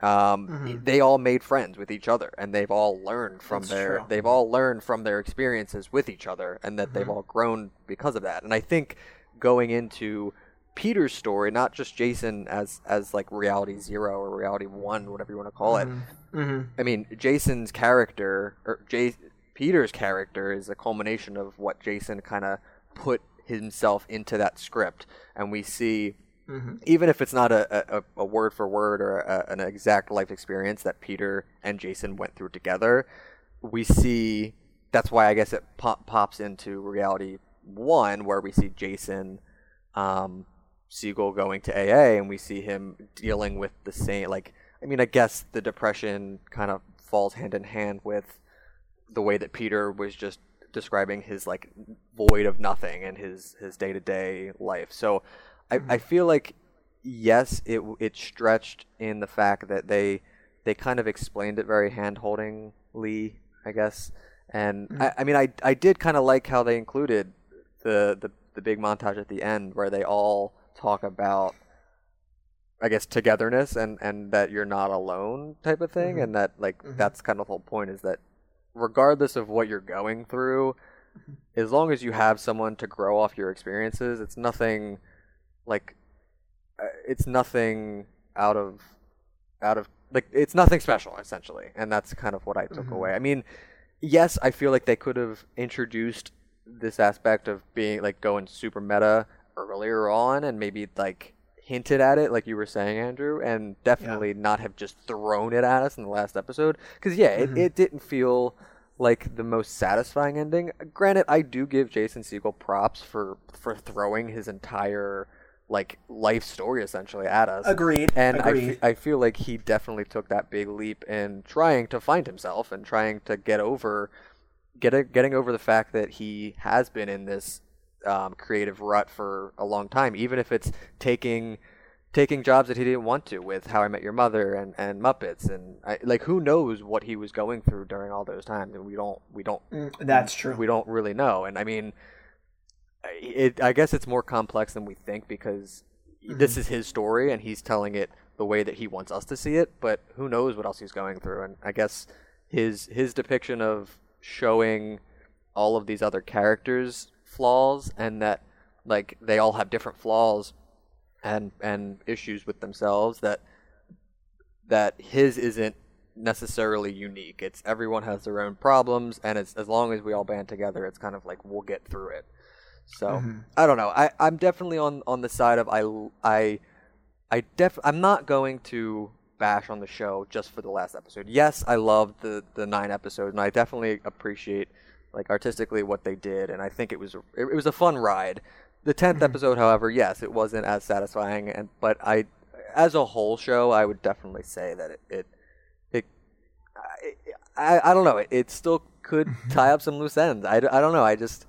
Um, Mhm. They all made friends with each other, and they've all learned from That's their true. they've all learned from their experiences with each other, and that they've Mhm. all grown because of that. And I think going into Peter's story, not just Jason as as like reality zero or reality one, whatever you want to call it. hmm I mean, Jason's character or Jay, Peter's character is a culmination of what Jason kind of put himself into that script, and we see hmm even if it's not a, a, a word for word or a, an exact life experience that Peter and Jason went through together, we see that's why I guess it pop, pops into reality one where we see Jason um, Segel going to AA and we see him dealing with the same like I mean I guess the depression kind of falls hand in hand with the way that Peter was just describing his like void of nothing and his his day to day life. So I, I feel like yes, it it stretched in the fact that they they kind of explained it very hand holdingly, I guess. And I, I mean, I I did kind of like how they included the, the the big montage at the end where they all talk about I guess togetherness and and that you're not alone type of thing Mhm. and that like Mhm. that's kind of the whole point is that regardless of what you're going through as long as you have someone to grow off your experiences it's nothing like uh, it's nothing out of out of like it's nothing special essentially and that's kind of what i took Mhm. away i mean yes i feel like they could have introduced this aspect of being like going super meta earlier on and maybe like hinted at it like you were saying andrew and definitely not have just thrown it at us in the last episode because yeah Mhm. it, it didn't feel like the most satisfying ending granted i do give jason segel props for for throwing his entire like life story essentially at us Agreed. and I, Agreed. fe- I feel like he definitely took that big leap in trying to find himself and trying to get over get a, getting over the fact that he has been in this um, creative rut for a long time even if it's taking taking jobs that he didn't want to with how i met your mother and, and muppets and I, like who knows what he was going through during all those times and we don't we don't Mm, That's true. we don't really know. And I mean, it, I guess it's more complex than we think because this mm-hmm. is his story and he's telling it the way that he wants us to see it. But who knows what else he's going through? And I guess his his depiction of showing all of these other characters flaws and that like they all have different flaws and and issues with themselves that that his isn't necessarily unique. It's everyone has their own problems, and it's as long as we all band together, it's kind of like we'll get through it. So Mhm. I don't know. I I'm definitely on on the side of I I I def I'm not going to bash on the show just for the last episode. Yes, I loved the the nine episodes, and I definitely appreciate like artistically what they did, and I think it was it, it was a fun ride. The 10th episode, however, yes, it wasn't as satisfying, and but I, as a whole show, I would definitely say that it it, it I, I, I don't know, it, it still could <laughs> tie up some loose ends. I, I don't know. I just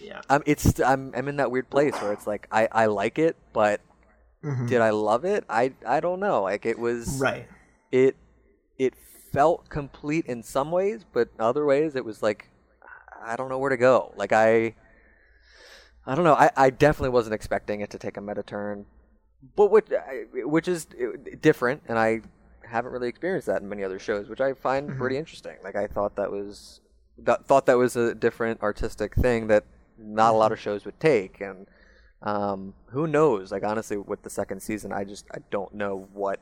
yeah. I'm it's I'm I'm in that weird place where it's like I I like it, but Mhm. did I love it? I I don't know. Like it was Right. it it felt complete in some ways, but other ways it was like I don't know where to go. Like I I don't know. I, I definitely wasn't expecting it to take a meta turn, but which which is different, and I haven't really experienced that in many other shows, which I find pretty interesting. Like I thought that was that, thought that was a different artistic thing that not a lot of shows would take, and um, who knows? Like honestly, with the second season, I just I don't know what,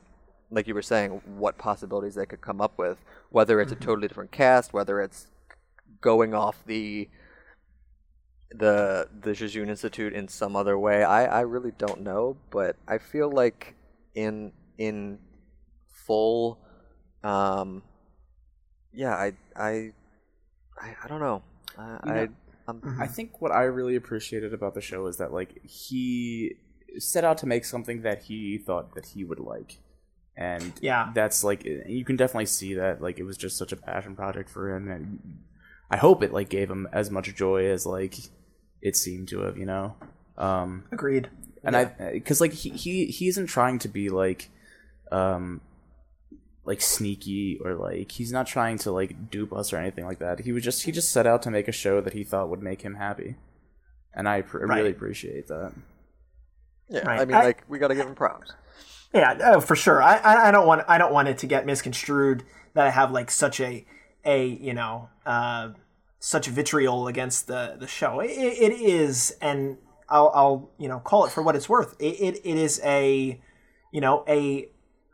like you were saying, what possibilities they could come up with. Whether it's a totally different cast, whether it's going off the the the Jejune Institute in some other way. I, I really don't know, but I feel like in in full, um, yeah, I I I, I don't know. I, You know, I I'm, Mhm. I think what I really appreciated about the show is that like he set out to make something that he thought that he would like, and Yeah. that's like you can definitely see that like it was just such a passion project for him, and I hope it like gave him as much joy as like it seemed to have, you know. Um, Agreed. and I because like he, he he isn't trying to be like um like sneaky or like he's not trying to like dupe us or anything like that. He was just he just set out to make a show that he thought would make him happy, and I pr- Right. really appreciate that. Yeah, Right. I mean, I- like we got to give him props. Yeah, oh, for sure. I, I I don't want I don't want it to get misconstrued that I have like such a a you know uh, such vitriol against the the show. It, it is, and I'll I'll you know call it for what it's worth. It, it it is a you know a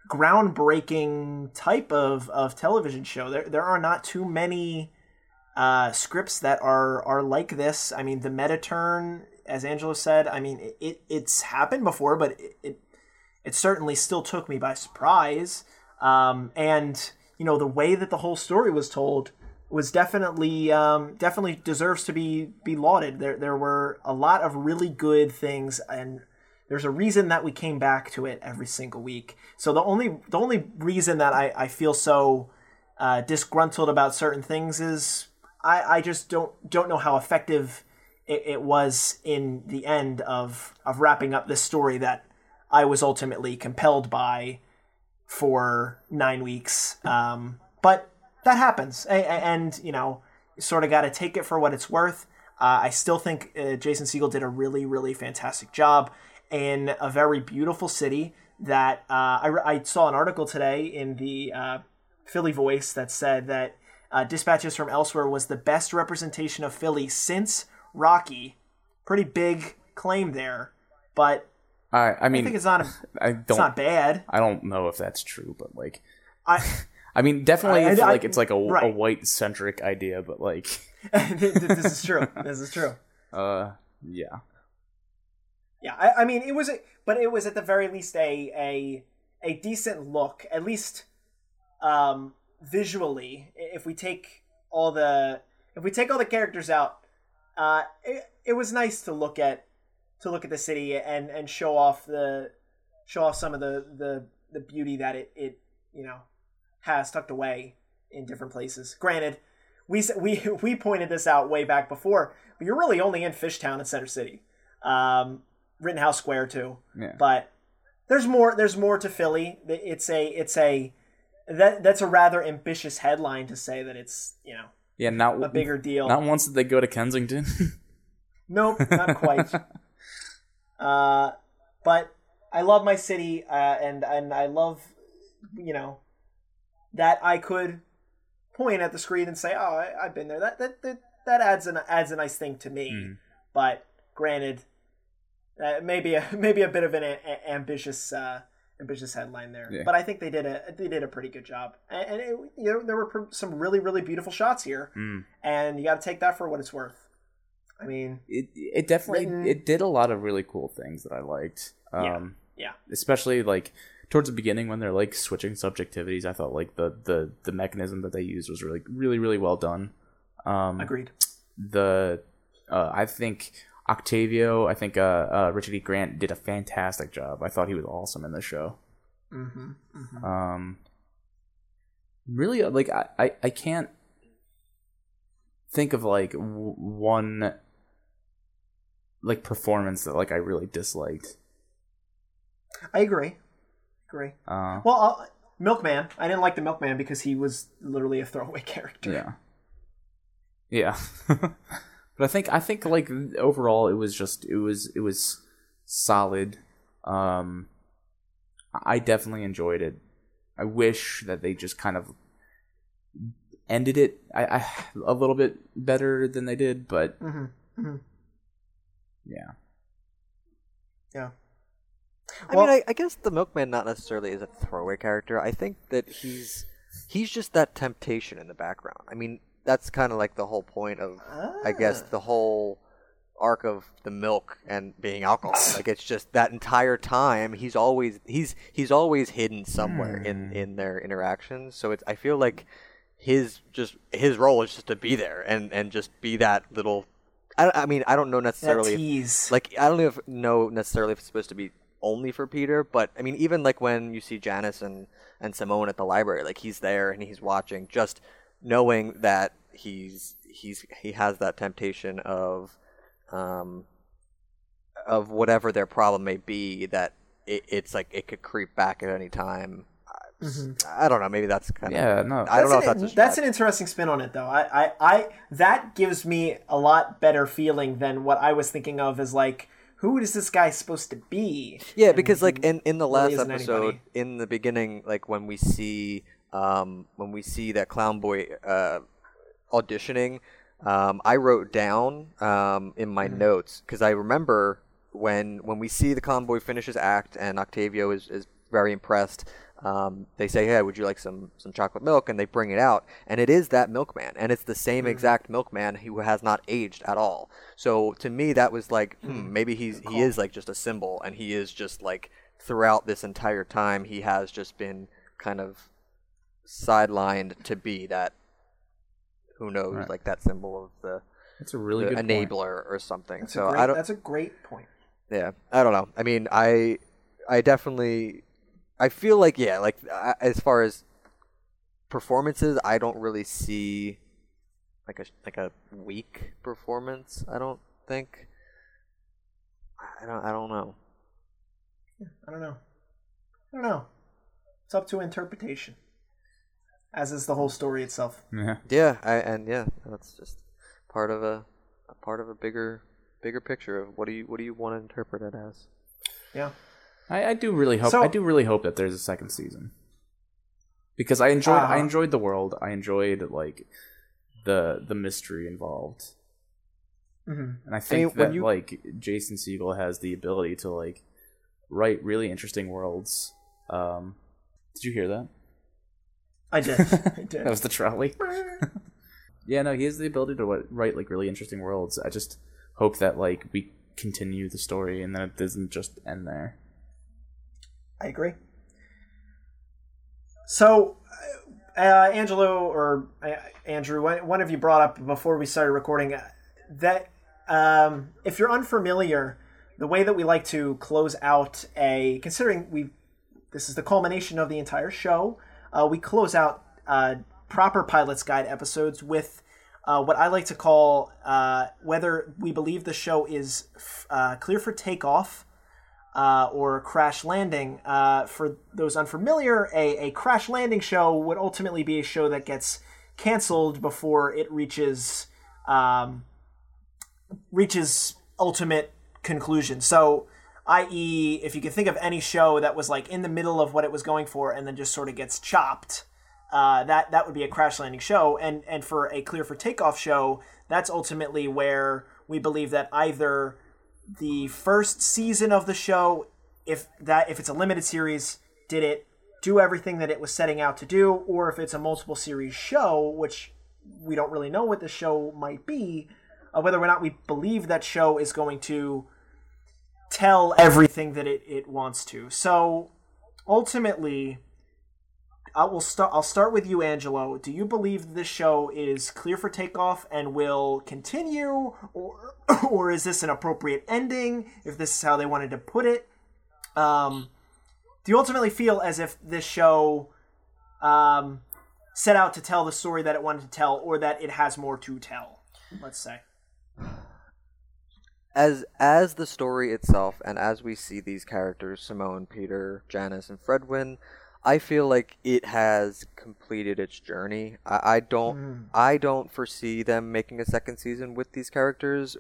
groundbreaking type of of television show. There there are not too many uh, scripts that are are like this. I mean, the meta turn, as Angelo said. I mean, it, it it's happened before, but it, it it certainly still took me by surprise. Um, and you know, the way that the whole story was told was definitely um, definitely deserves to be be lauded. There there were a lot of really good things, and there's a reason that we came back to it every single week. So the only the only reason that I, I feel so uh, disgruntled about certain things is I, I just don't don't know how effective it, it was in the end of of wrapping up this story that I was ultimately compelled by for nine weeks. Um, but that happens, a- a- and you know, sort of got to take it for what it's worth. Uh, I still think uh, Jason Segel did a really, really fantastic job in a very beautiful city. That uh, I, re- I saw an article today in the uh, Philly Voice that said that uh, Dispatches from Elsewhere was the best representation of Philly since Rocky. Pretty big claim there, but I I I mean think it's not a, I don't It's not bad. I don't know if that's true, but like I <laughs> I mean definitely I- it's I- like it's like a, a white centric idea, but like <laughs> this is true. This is true. <laughs> uh yeah Yeah, I, I mean, it was, a, but it was at the very least a a a decent look, at least um, visually. If we take all the if we take all the characters out, uh, it, it was nice to look at to look at the city and and show off the show off some of the the the beauty that it it you know has tucked away in different places. Granted, we we <laughs> we pointed this out way back before, but you're really only in Fishtown and Center City, um, Rittenhouse Square too. yeah But there's more. There's more to Philly. It's a it's a that that's a rather ambitious headline to say that it's you know yeah not a bigger deal. not once did they go to Kensington. <laughs> Nope, not quite. <laughs> uh, but I love my city, uh, and and I love, you know, that I could point at the screen and say, "Oh, I, I've been there." That that that, that adds an adds a nice thing to me. Mhm. But granted, uh, maybe a <laughs> maybe a bit of an a- a- ambitious uh, ambitious headline there. Yeah. But I think they did a they did a pretty good job, and, and it, you know there were pr- some really really beautiful shots here, Mm. and you got to take that for what it's worth. I mean, It it definitely Written- it did a lot of really cool things that I liked. Yeah. Um yeah. especially like towards the beginning when they're like switching subjectivities, I thought like the the the mechanism that they used was really really really well done. Um Agreed. the uh, I think Octavio, I think uh, uh, Richard E. Grant did a fantastic job. I thought he was awesome in this show. Mm-hmm. mm-hmm. Um, really, uh, like I, I, I can't think of like w- one like performance that like I really disliked. I agree. Agree. Uh, Well, uh, Milkman. I didn't like the Milkman because he was literally a throwaway <laughs> character. yeah, yeah. <laughs> but I think I think like overall it was just it was it was solid. Um, I definitely enjoyed it. I wish that they just kind of ended it I, I a little bit better than they did, but Mm-hmm. Mm-hmm. yeah. Yeah. I Well- mean, I, I guess the milkman not necessarily is a throwaway character. I think that he's he's just that temptation in the background. I mean, that's kind of like the whole point of, I guess, Ah. the whole arc of the milk and being alcohol. like it's just that entire time he's always he's he's always hidden somewhere in in their interactions. So it's I feel like his just his role is just to be there and and just be that little. I, I mean, I don't know necessarily. if- like I don't even know necessarily if it's supposed to be only for Peter, but I mean even like when you see Janice and and Simone at the library, like he's there and he's watching, just knowing that he's he's he has that temptation of um of whatever their problem may be that it, it's like it could creep back at any time. I don't know. Maybe that's kind of Yeah, no. I don't know if That's that's an, a that's an interesting spin on it, though. I, I, I, that gives me a lot better feeling than what I was thinking of as like, who is this guy supposed to be? Yeah, because like in, in the last isn't episode, anybody. in the beginning, like when we see um when we see that clown boy uh auditioning, um I wrote down um in my Mm-hmm. notes because I remember when when we see the clown boy finish his act and Octavio is, is very impressed. Um, they say, "Hey, would you like some some chocolate milk?" And they bring it out, and it is that milkman, and it's the same Mm-hmm. exact milkman who has not aged at all. So to me, that was like, Mm. hmm, maybe he's he is like just a symbol, and he is just like throughout this entire time, he has just been kind of sidelined to be that. Who knows, Right. like that symbol of the, That's a really good enabler or something. That's so great, I don't. That's a great point. Yeah, I don't know. I mean, I I definitely I feel like yeah, like I, as far as performances, I don't really see like a like a weak performance. I don't think. I don't. I don't know. I don't know. I don't know. It's up to interpretation, as is the whole story itself. Yeah. Yeah, I and yeah, that's just part of a, a part of a bigger bigger picture of what do you what do you want to interpret it as? Yeah. I, I do really hope So- I do really hope that there's a second season because I enjoyed I Uh-huh. enjoyed the world I enjoyed like the the mystery involved hmm and I think mean, when that you- like Jason Segel has the ability to like write really interesting worlds. Um, did you hear that? I did. <laughs> I did. that was the trolley. <laughs> yeah, no, he has the ability to write like really interesting worlds. I just hope that like we continue the story and that it doesn't just end there. I agree. So, uh, Angelo or uh, Andrew, one one of you brought up before we started recording uh, that um, if you're unfamiliar, the way that we like to close out a considering we this is the culmination of the entire show, uh, we close out uh, proper pilot's guide episodes with. Uh, what I like to call uh, whether we believe the show is f- uh, clear for takeoff uh, or crash landing. For those unfamiliar, a, a crash landing show would ultimately be a show that gets canceled before it reaches um, reaches ultimate conclusion. So, i.e., if you can think of any show that was like in the middle of what it was going for and then just sort of gets chopped, uh, that that would be a crash landing show. And and for a clear for takeoff show, that's ultimately where we believe that either the first season of the show, if that if it's a limited series, did it do everything that it was setting out to do, or if it's a multiple series show, which we don't really know what the show might be, uh, whether or not we believe that show is going to tell everything that it, it wants to. So ultimately, I will start. I'll start with you, Angelo. Do you believe this show is clear for takeoff and will continue, or <coughs> or is this an appropriate ending? If this is how they wanted to put it, um, do you ultimately feel as if this show um, set out to tell the story that it wanted to tell, or that it has more to tell? Let's say. As as the story itself and as we see these characters simone peter janice and fredwyn i feel like it has completed its journey. I, I don't i don't foresee them making a second season with these characters.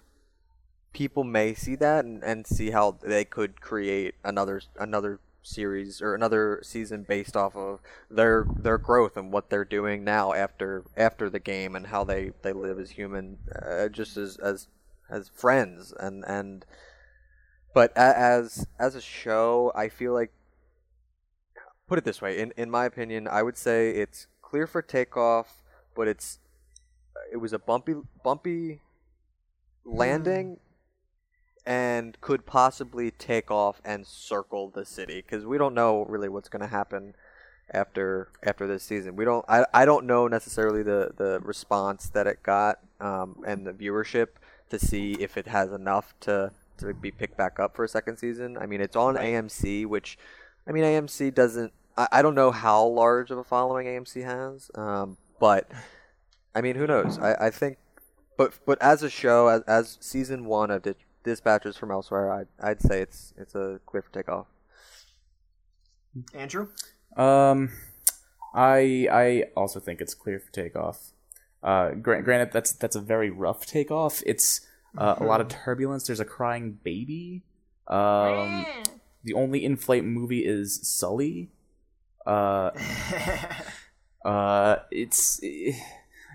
People may see that and, and see how they could create another another series or another season based off of their their growth and what they're doing now after after the game and how they they live as human uh, just as as as friends and and but as as a show i feel like put it this way in in my opinion i would say it's clear for takeoff but it's it was a bumpy bumpy landing and could possibly take off and circle the city because we don't know really what's going to happen after after this season. We don't. I, I don't know necessarily the the response that it got um, and the viewership to see if it has enough to to be picked back up for a second season. I mean, it's on AMC, which I mean AMC doesn't. I, I don't know how large of a following AMC has, um, but I mean, who knows? I, I think, but but as a show, as, as season one of it dispatches from elsewhere, I'd I'd say it's it's a clear for takeoff. Andrew? Um, I I also think it's clear for takeoff. Uh, granted, that's that's a very rough takeoff. It's uh, a lot of turbulence. There's a crying baby. Um, <laughs> the only in-flight movie is Sully. Uh, <laughs> uh, it's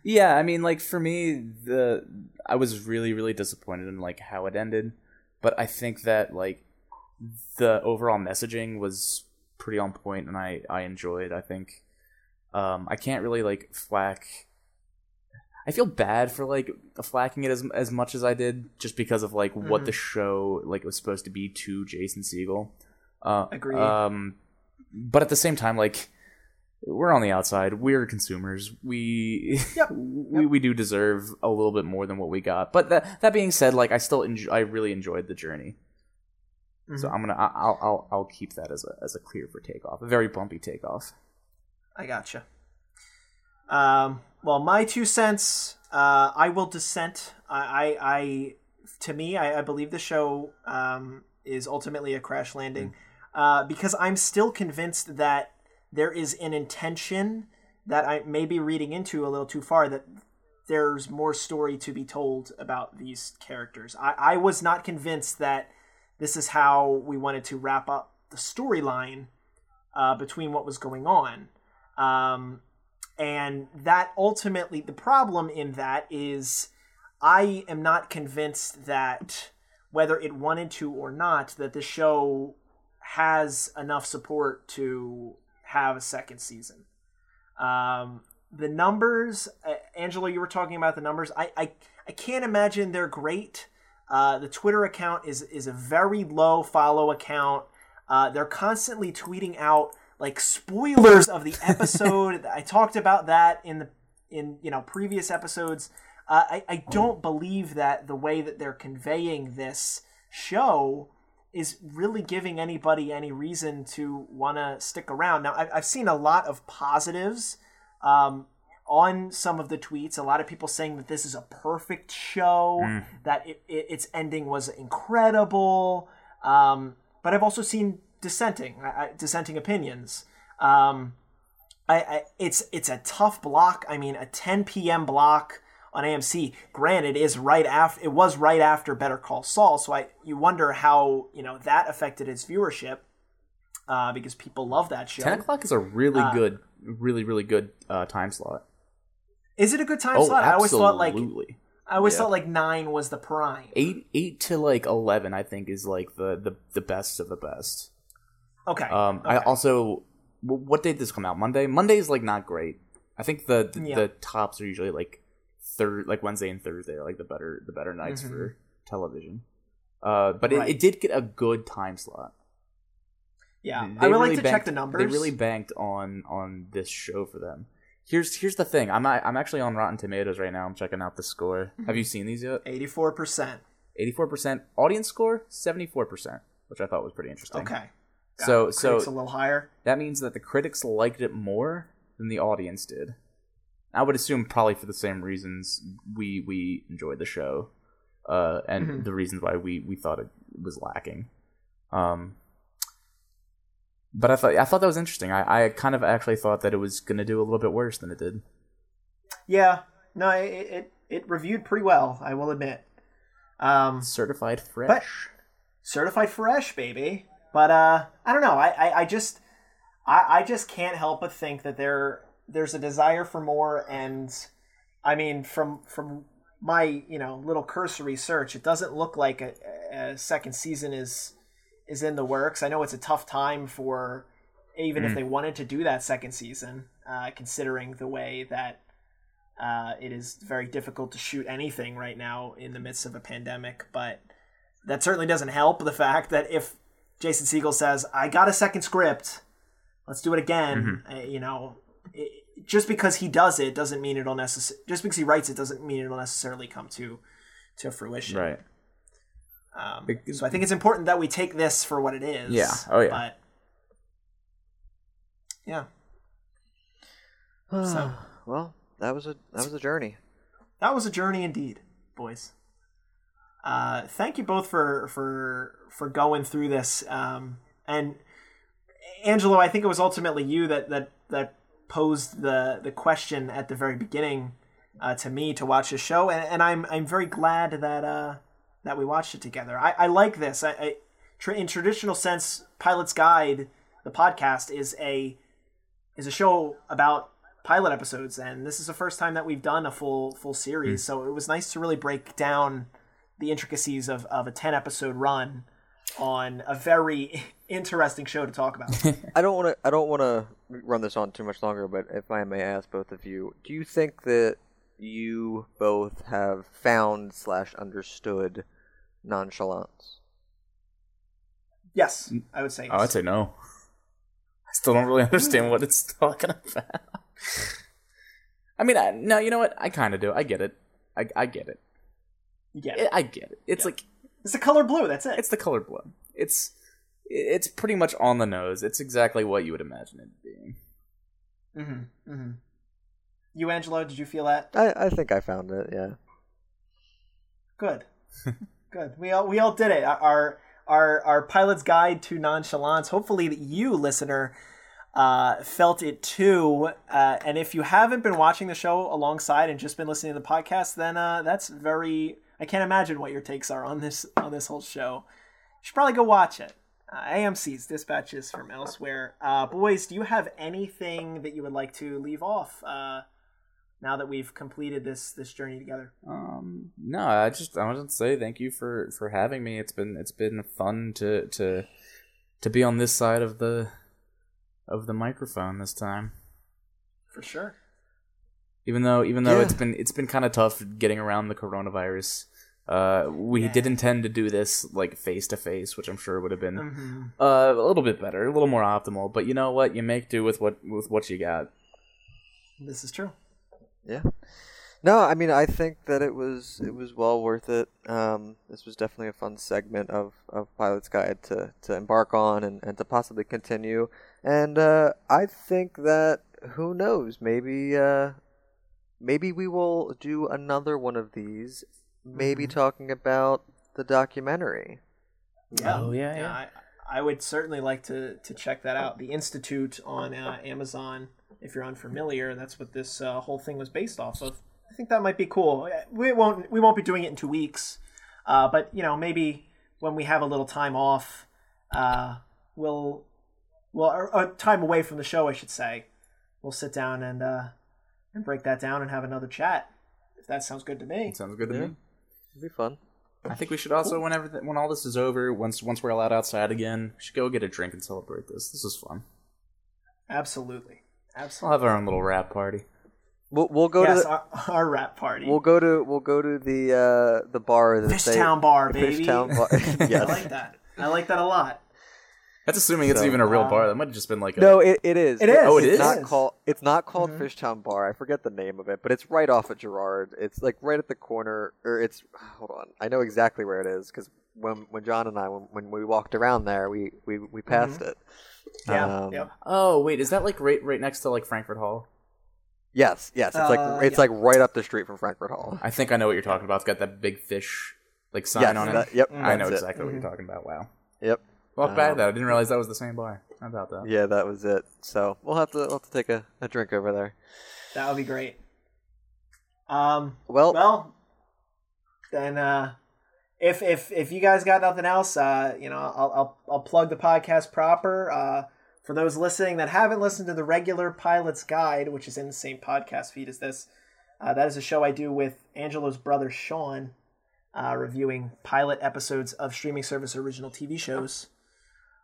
yeah. I mean, like for me, the I was really really disappointed in like how it ended, but I think that like the overall messaging was pretty on point, and I I enjoyed. I think um, I can't really like flack. I feel bad for like flacking it as as much as I did, just because of like what Mhm. the show like was supposed to be to Jason Segel. Uh, Agreed. Um, but at the same time, like we're on the outside. We're consumers. We <laughs> Yep. we we do deserve a little bit more than what we got. But that that being said, like I still enjoy, I really enjoyed the journey. So Mhm. I'm gonna I'll I'll I'll keep that as a as a clear for takeoff. A very bumpy takeoff. I gotcha. Um, well, my two cents. Uh, I will dissent. I, I, I to me, I, I believe the show um, is ultimately a crash landing uh, because I'm still convinced that there is an intention that I may be reading into a little too far that there's more story to be told about these characters. I, I was not convinced that this is how we wanted to wrap up the storyline uh, between what was going on. Um, and that ultimately, the problem in that is I am not convinced that whether it wanted to or not, that the show has enough support to have a second season. Um, the numbers, uh, Angela, you were talking about the numbers. I, I, I can't imagine they're great. Uh, the Twitter account is is a very low follow account. Uh, they're constantly tweeting out like spoilers of the episode. <laughs> I talked about that in the in you know previous episodes. Uh, I I don't believe that the way that they're conveying this show is really giving anybody any reason to want to stick around. Now I've, I've seen a lot of positives. Um, on some of the tweets, a lot of people saying that this is a perfect show, that it, it, its ending was incredible. Um, but I've also seen dissenting, I, dissenting opinions. Um, I, I, it's it's a tough block. I mean, a 10 p.m. block on AMC. Granted, is right after it was right after Better Call Saul, so I you wonder how you know that affected its viewership uh, because people love that show. Ten o'clock is a really Uh, good, really really good uh, time slot. Is it a good time oh, slot? I always thought like. I always Yeah. thought like nine was the prime. eight eight to like eleven. I think is like the the, the best of the best. Okay. Um, I also what day did this come out? Monday. Monday is like not great. I think the the, Yeah. the tops are usually like third, like Wednesday and Thursday are like the better the better nights for television. Uh, but Mm-hmm. Right. it, it did get a good time slot. yeah, They I would really like to check the numbers. They really banked on on this show for them. Here's here's the thing. I'm I'm actually on Rotten Tomatoes right now. I'm checking out the score. Mm-hmm. Have you seen these yet? eighty-four percent. 84% audience score, 74%, which I thought was pretty interesting. Okay. Got So it. so a little higher. that means that the critics liked it more than the audience did. I would assume probably for the same reasons we we enjoyed the show, uh, and Mhm. the reasons why we we thought it was lacking. Um, but I thought I thought that was interesting. I, I kind of actually thought that it was gonna do a little bit worse than it did. Yeah. No, it, it it reviewed pretty well. I will admit. Um, Certified fresh. certified fresh, baby. But uh, I don't know. I, I, I just I, I just can't help but think that there there's a desire for more, and I mean from from my you know little cursory search, it doesn't look like a, a second season is is in the works. I know it's a tough time for even if Mm. they wanted to do that second season, uh, considering the way that uh, it is very difficult to shoot anything right now in the midst of a pandemic. But that certainly doesn't help the fact that if Jason Segel says, "I got a second script, let's do it again," Mm-hmm. uh, you know, it, just because he does it doesn't mean it'll necess- Just because he writes it doesn't mean it'll necessarily come to to fruition. Right. Um, It- so I think it's important that we take this for what it is. Yeah. Oh, yeah. But yeah, <sighs> So- well, that was a that was a journey. that was a journey indeed, boys. Uh, thank you both for for for going through this. Um, and Angelo, I think it was ultimately you that that that posed the the question at the very beginning uh, to me to watch the show, and, and I'm I'm very glad that uh, that we watched it together. I, I like this. I, I tra- in traditional sense, Pilot's Guide, the podcast, is a is a show about pilot episodes, and this is the first time that we've done a full full series. So it was nice to really break down the intricacies of, of a ten episode run on a very <laughs> interesting show to talk about. <laughs> I don't want to. I don't want to run this on too much longer. But if I may ask both of you, do you think that you both have found slash understood nonchalance? yes, mm. I would say. Oh, I'd say no. I still don't really <laughs> understand what it's talking about. I mean, I, no, you know what? I kind of do. I get it. I, I get it. Yeah, I, I get it. It's like it's the color blue. That's it. it's the color blue. It's it's pretty much on the nose. It's exactly what you would imagine it being. Mm-hmm. Mm-hmm. You, Angelo, did you feel that? I, I think I found it. Yeah. Good. <laughs> Good. We all we all did it. Our our our pilot's guide to nonchalance. Hopefully, that you, listener, uh, felt it too. Uh, and if you haven't been watching the show alongside and just been listening to the podcast, then uh, that's very. I can't imagine what your takes are on this on this whole show. You should probably go watch it. Uh, AMC's dispatches from elsewhere. Uh, boys, do you have anything that you would like to leave off? Uh, now that we've completed this this journey together. Um, no, I just I wanted to say thank you for for having me. It's been it's been fun to to to be on this side of the of the microphone this time. For sure. Even though even though Yeah. it's been it's been kind of tough getting around the coronavirus. Uh, we Yeah. did intend to do this like face to face, which I'm sure would have been Mm-hmm. uh, a little bit better, a little more optimal. But you know what? You make do with what with what you got. This is true. Yeah. No, I mean I think that it was it was well worth it. Um, this was definitely a fun segment of, of Pilot's Guide to, to embark on and, and to possibly continue. And uh, I think that who knows, maybe uh, maybe we will do another one of these, maybe Mhm. talking about the documentary. Yeah. Oh, yeah, yeah. I, I would certainly like to, to check that out. The Institute on uh, Amazon, if you're unfamiliar, that's what this uh, whole thing was based off of. I think that might be cool. We won't we won't be doing it in two weeks, uh, but you know maybe when we have a little time off, uh, we'll well or, or time away from the show, I should say. We'll sit down and uh, and break that down and have another chat. If that sounds good to me. Sounds good to Yeah. me. It'd be fun. I think we should also, whenever th- when all this is over, once once we're allowed outside again, we should go get a drink and celebrate this. This is fun. Absolutely, absolutely. We'll absolutely. have our own little wrap party. We'll we'll go yes, to the, our, our wrap party. we'll go to we'll go to the uh, the bar that they Fishtown Bar, baby. Fishtown Bar. <laughs> I like that. I like that a lot. That's assuming it's So, even a real um, bar. That might have just been like a No, it, it is. It is. Oh, it it's is? Not called. It's not called Mhm. Fishtown Bar. I forget the name of it, but it's right off at Girard. It's like right at the corner, or it's. Hold on, I know exactly where it is because when when John and I when, when we walked around there, we we, we passed it. Yeah. Um, yep. Oh wait, is that like right right next to like Frankford Hall? Yes, yes. It's Uh, like it's yeah. like right up the street from Frankford Hall. I think I know what you're talking about. It's got that big fish like sign Yes, on it. yep. I know that's it. exactly what you're talking about. Wow. Yep. Walk back Um, that. I didn't realize that was the same bar. How about that? Yeah, that was it. So we'll have to we'll have to take a, a drink over there. That would be great. Um. Well, Well, then, uh, if if if you guys got nothing else, uh, you know, I'll I'll I'll plug the podcast proper. Uh, for those listening that haven't listened to the regular Pilot's Guide, which is in the same podcast feed as this, uh, that is a show I do with Angelo's brother Sean, uh, reviewing pilot episodes of streaming service original TV shows.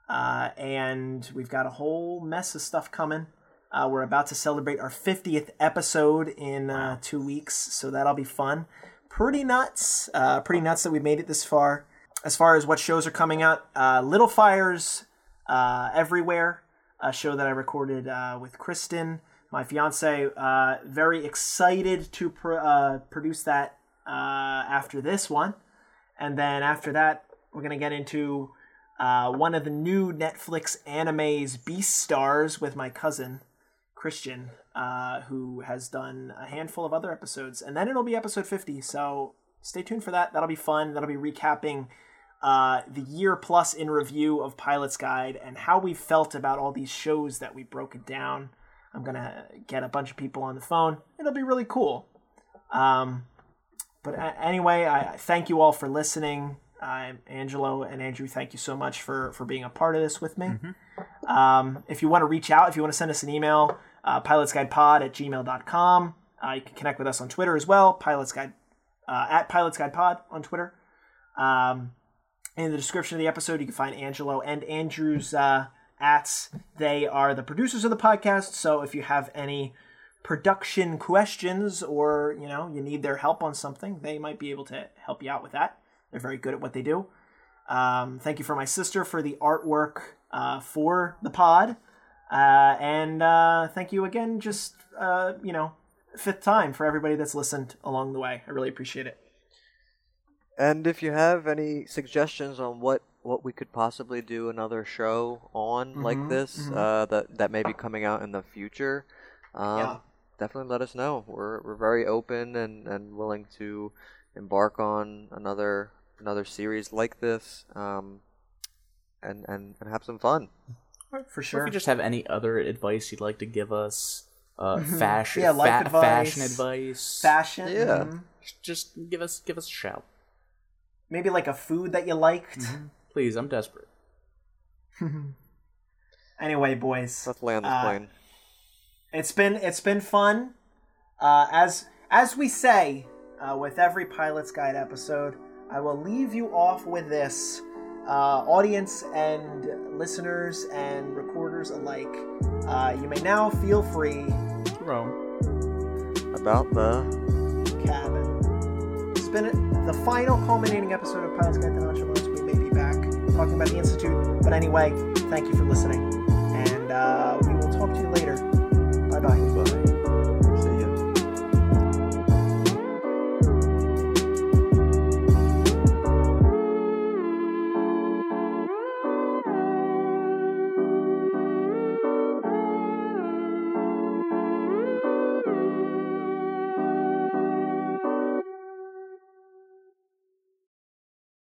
Uh, and we've got a whole mess of stuff coming. Uh, we're about to celebrate our 50th episode in uh, two weeks, so that'll be fun. Pretty nuts. Uh, pretty nuts that we made it this far. As far as what shows are coming out, uh, Little Fires uh, Everywhere, a show that I recorded uh, with Kristen, my fiance. Uh, very excited to pr- uh, produce that uh, after this one. And then after that, we're going to get into uh, one of the new Netflix animes, Beastars, with my cousin Christian, uh, who has done a handful of other episodes, and then it'll be episode fifty. So stay tuned for that. That'll be fun. That'll be recapping uh, the year plus in review of Pilot's Guide and how we felt about all these shows that we broke it down. I'm gonna get a bunch of people on the phone. It'll be really cool. Um, but anyway, I I thank you all for listening. I'm Angelo and Andrew. Thank you so much for for being a part of this with me. Um, if you want to reach out, if you want to send us an email, uh, pilotsguidepod at gmail.com. Uh, you can connect with us on Twitter as well, Pilots Guide, uh, at Pilots Guide Pod on Twitter. Um, in the description of the episode, you can find Angelo and Andrew's uh, ats. They are the producers of the podcast. So if you have any production questions or you know you need their help on something, they might be able to help you out with that. They're very good at what they do. Um, thank you for my sister for the artwork uh, for the pod. Uh, and uh, thank you again, just, uh, you know, fifth time for everybody that's listened along the way. I really appreciate it. And if you have any suggestions on what what we could possibly do another show on like Mhm, this mhm. uh, that that may be coming out in the future, um, Yeah. definitely let us know. We're we're very open and, and willing to embark on another another series like this, um, and, and and have some fun. For Or if you just have any other advice you'd like to give us, uh, fashion, Mm-hmm. Yeah, life fa- advice, fashion advice, Fashion. Yeah. mhm. just give us give us a shout, Maybe like a food that you liked. please. I'm desperate. <laughs> Anyway, boys. Let's land this Uh, plane. it's been it's been fun uh, as as we say uh, with every pilot's guide episode i will leave you off with this. Uh, audience and listeners and recorders alike uh, you may now feel free roam. About the cabin. It's been the final culminating episode of pilot's guide to nonchalance we may be back talking about the institute but anyway thank you for listening and uh, we will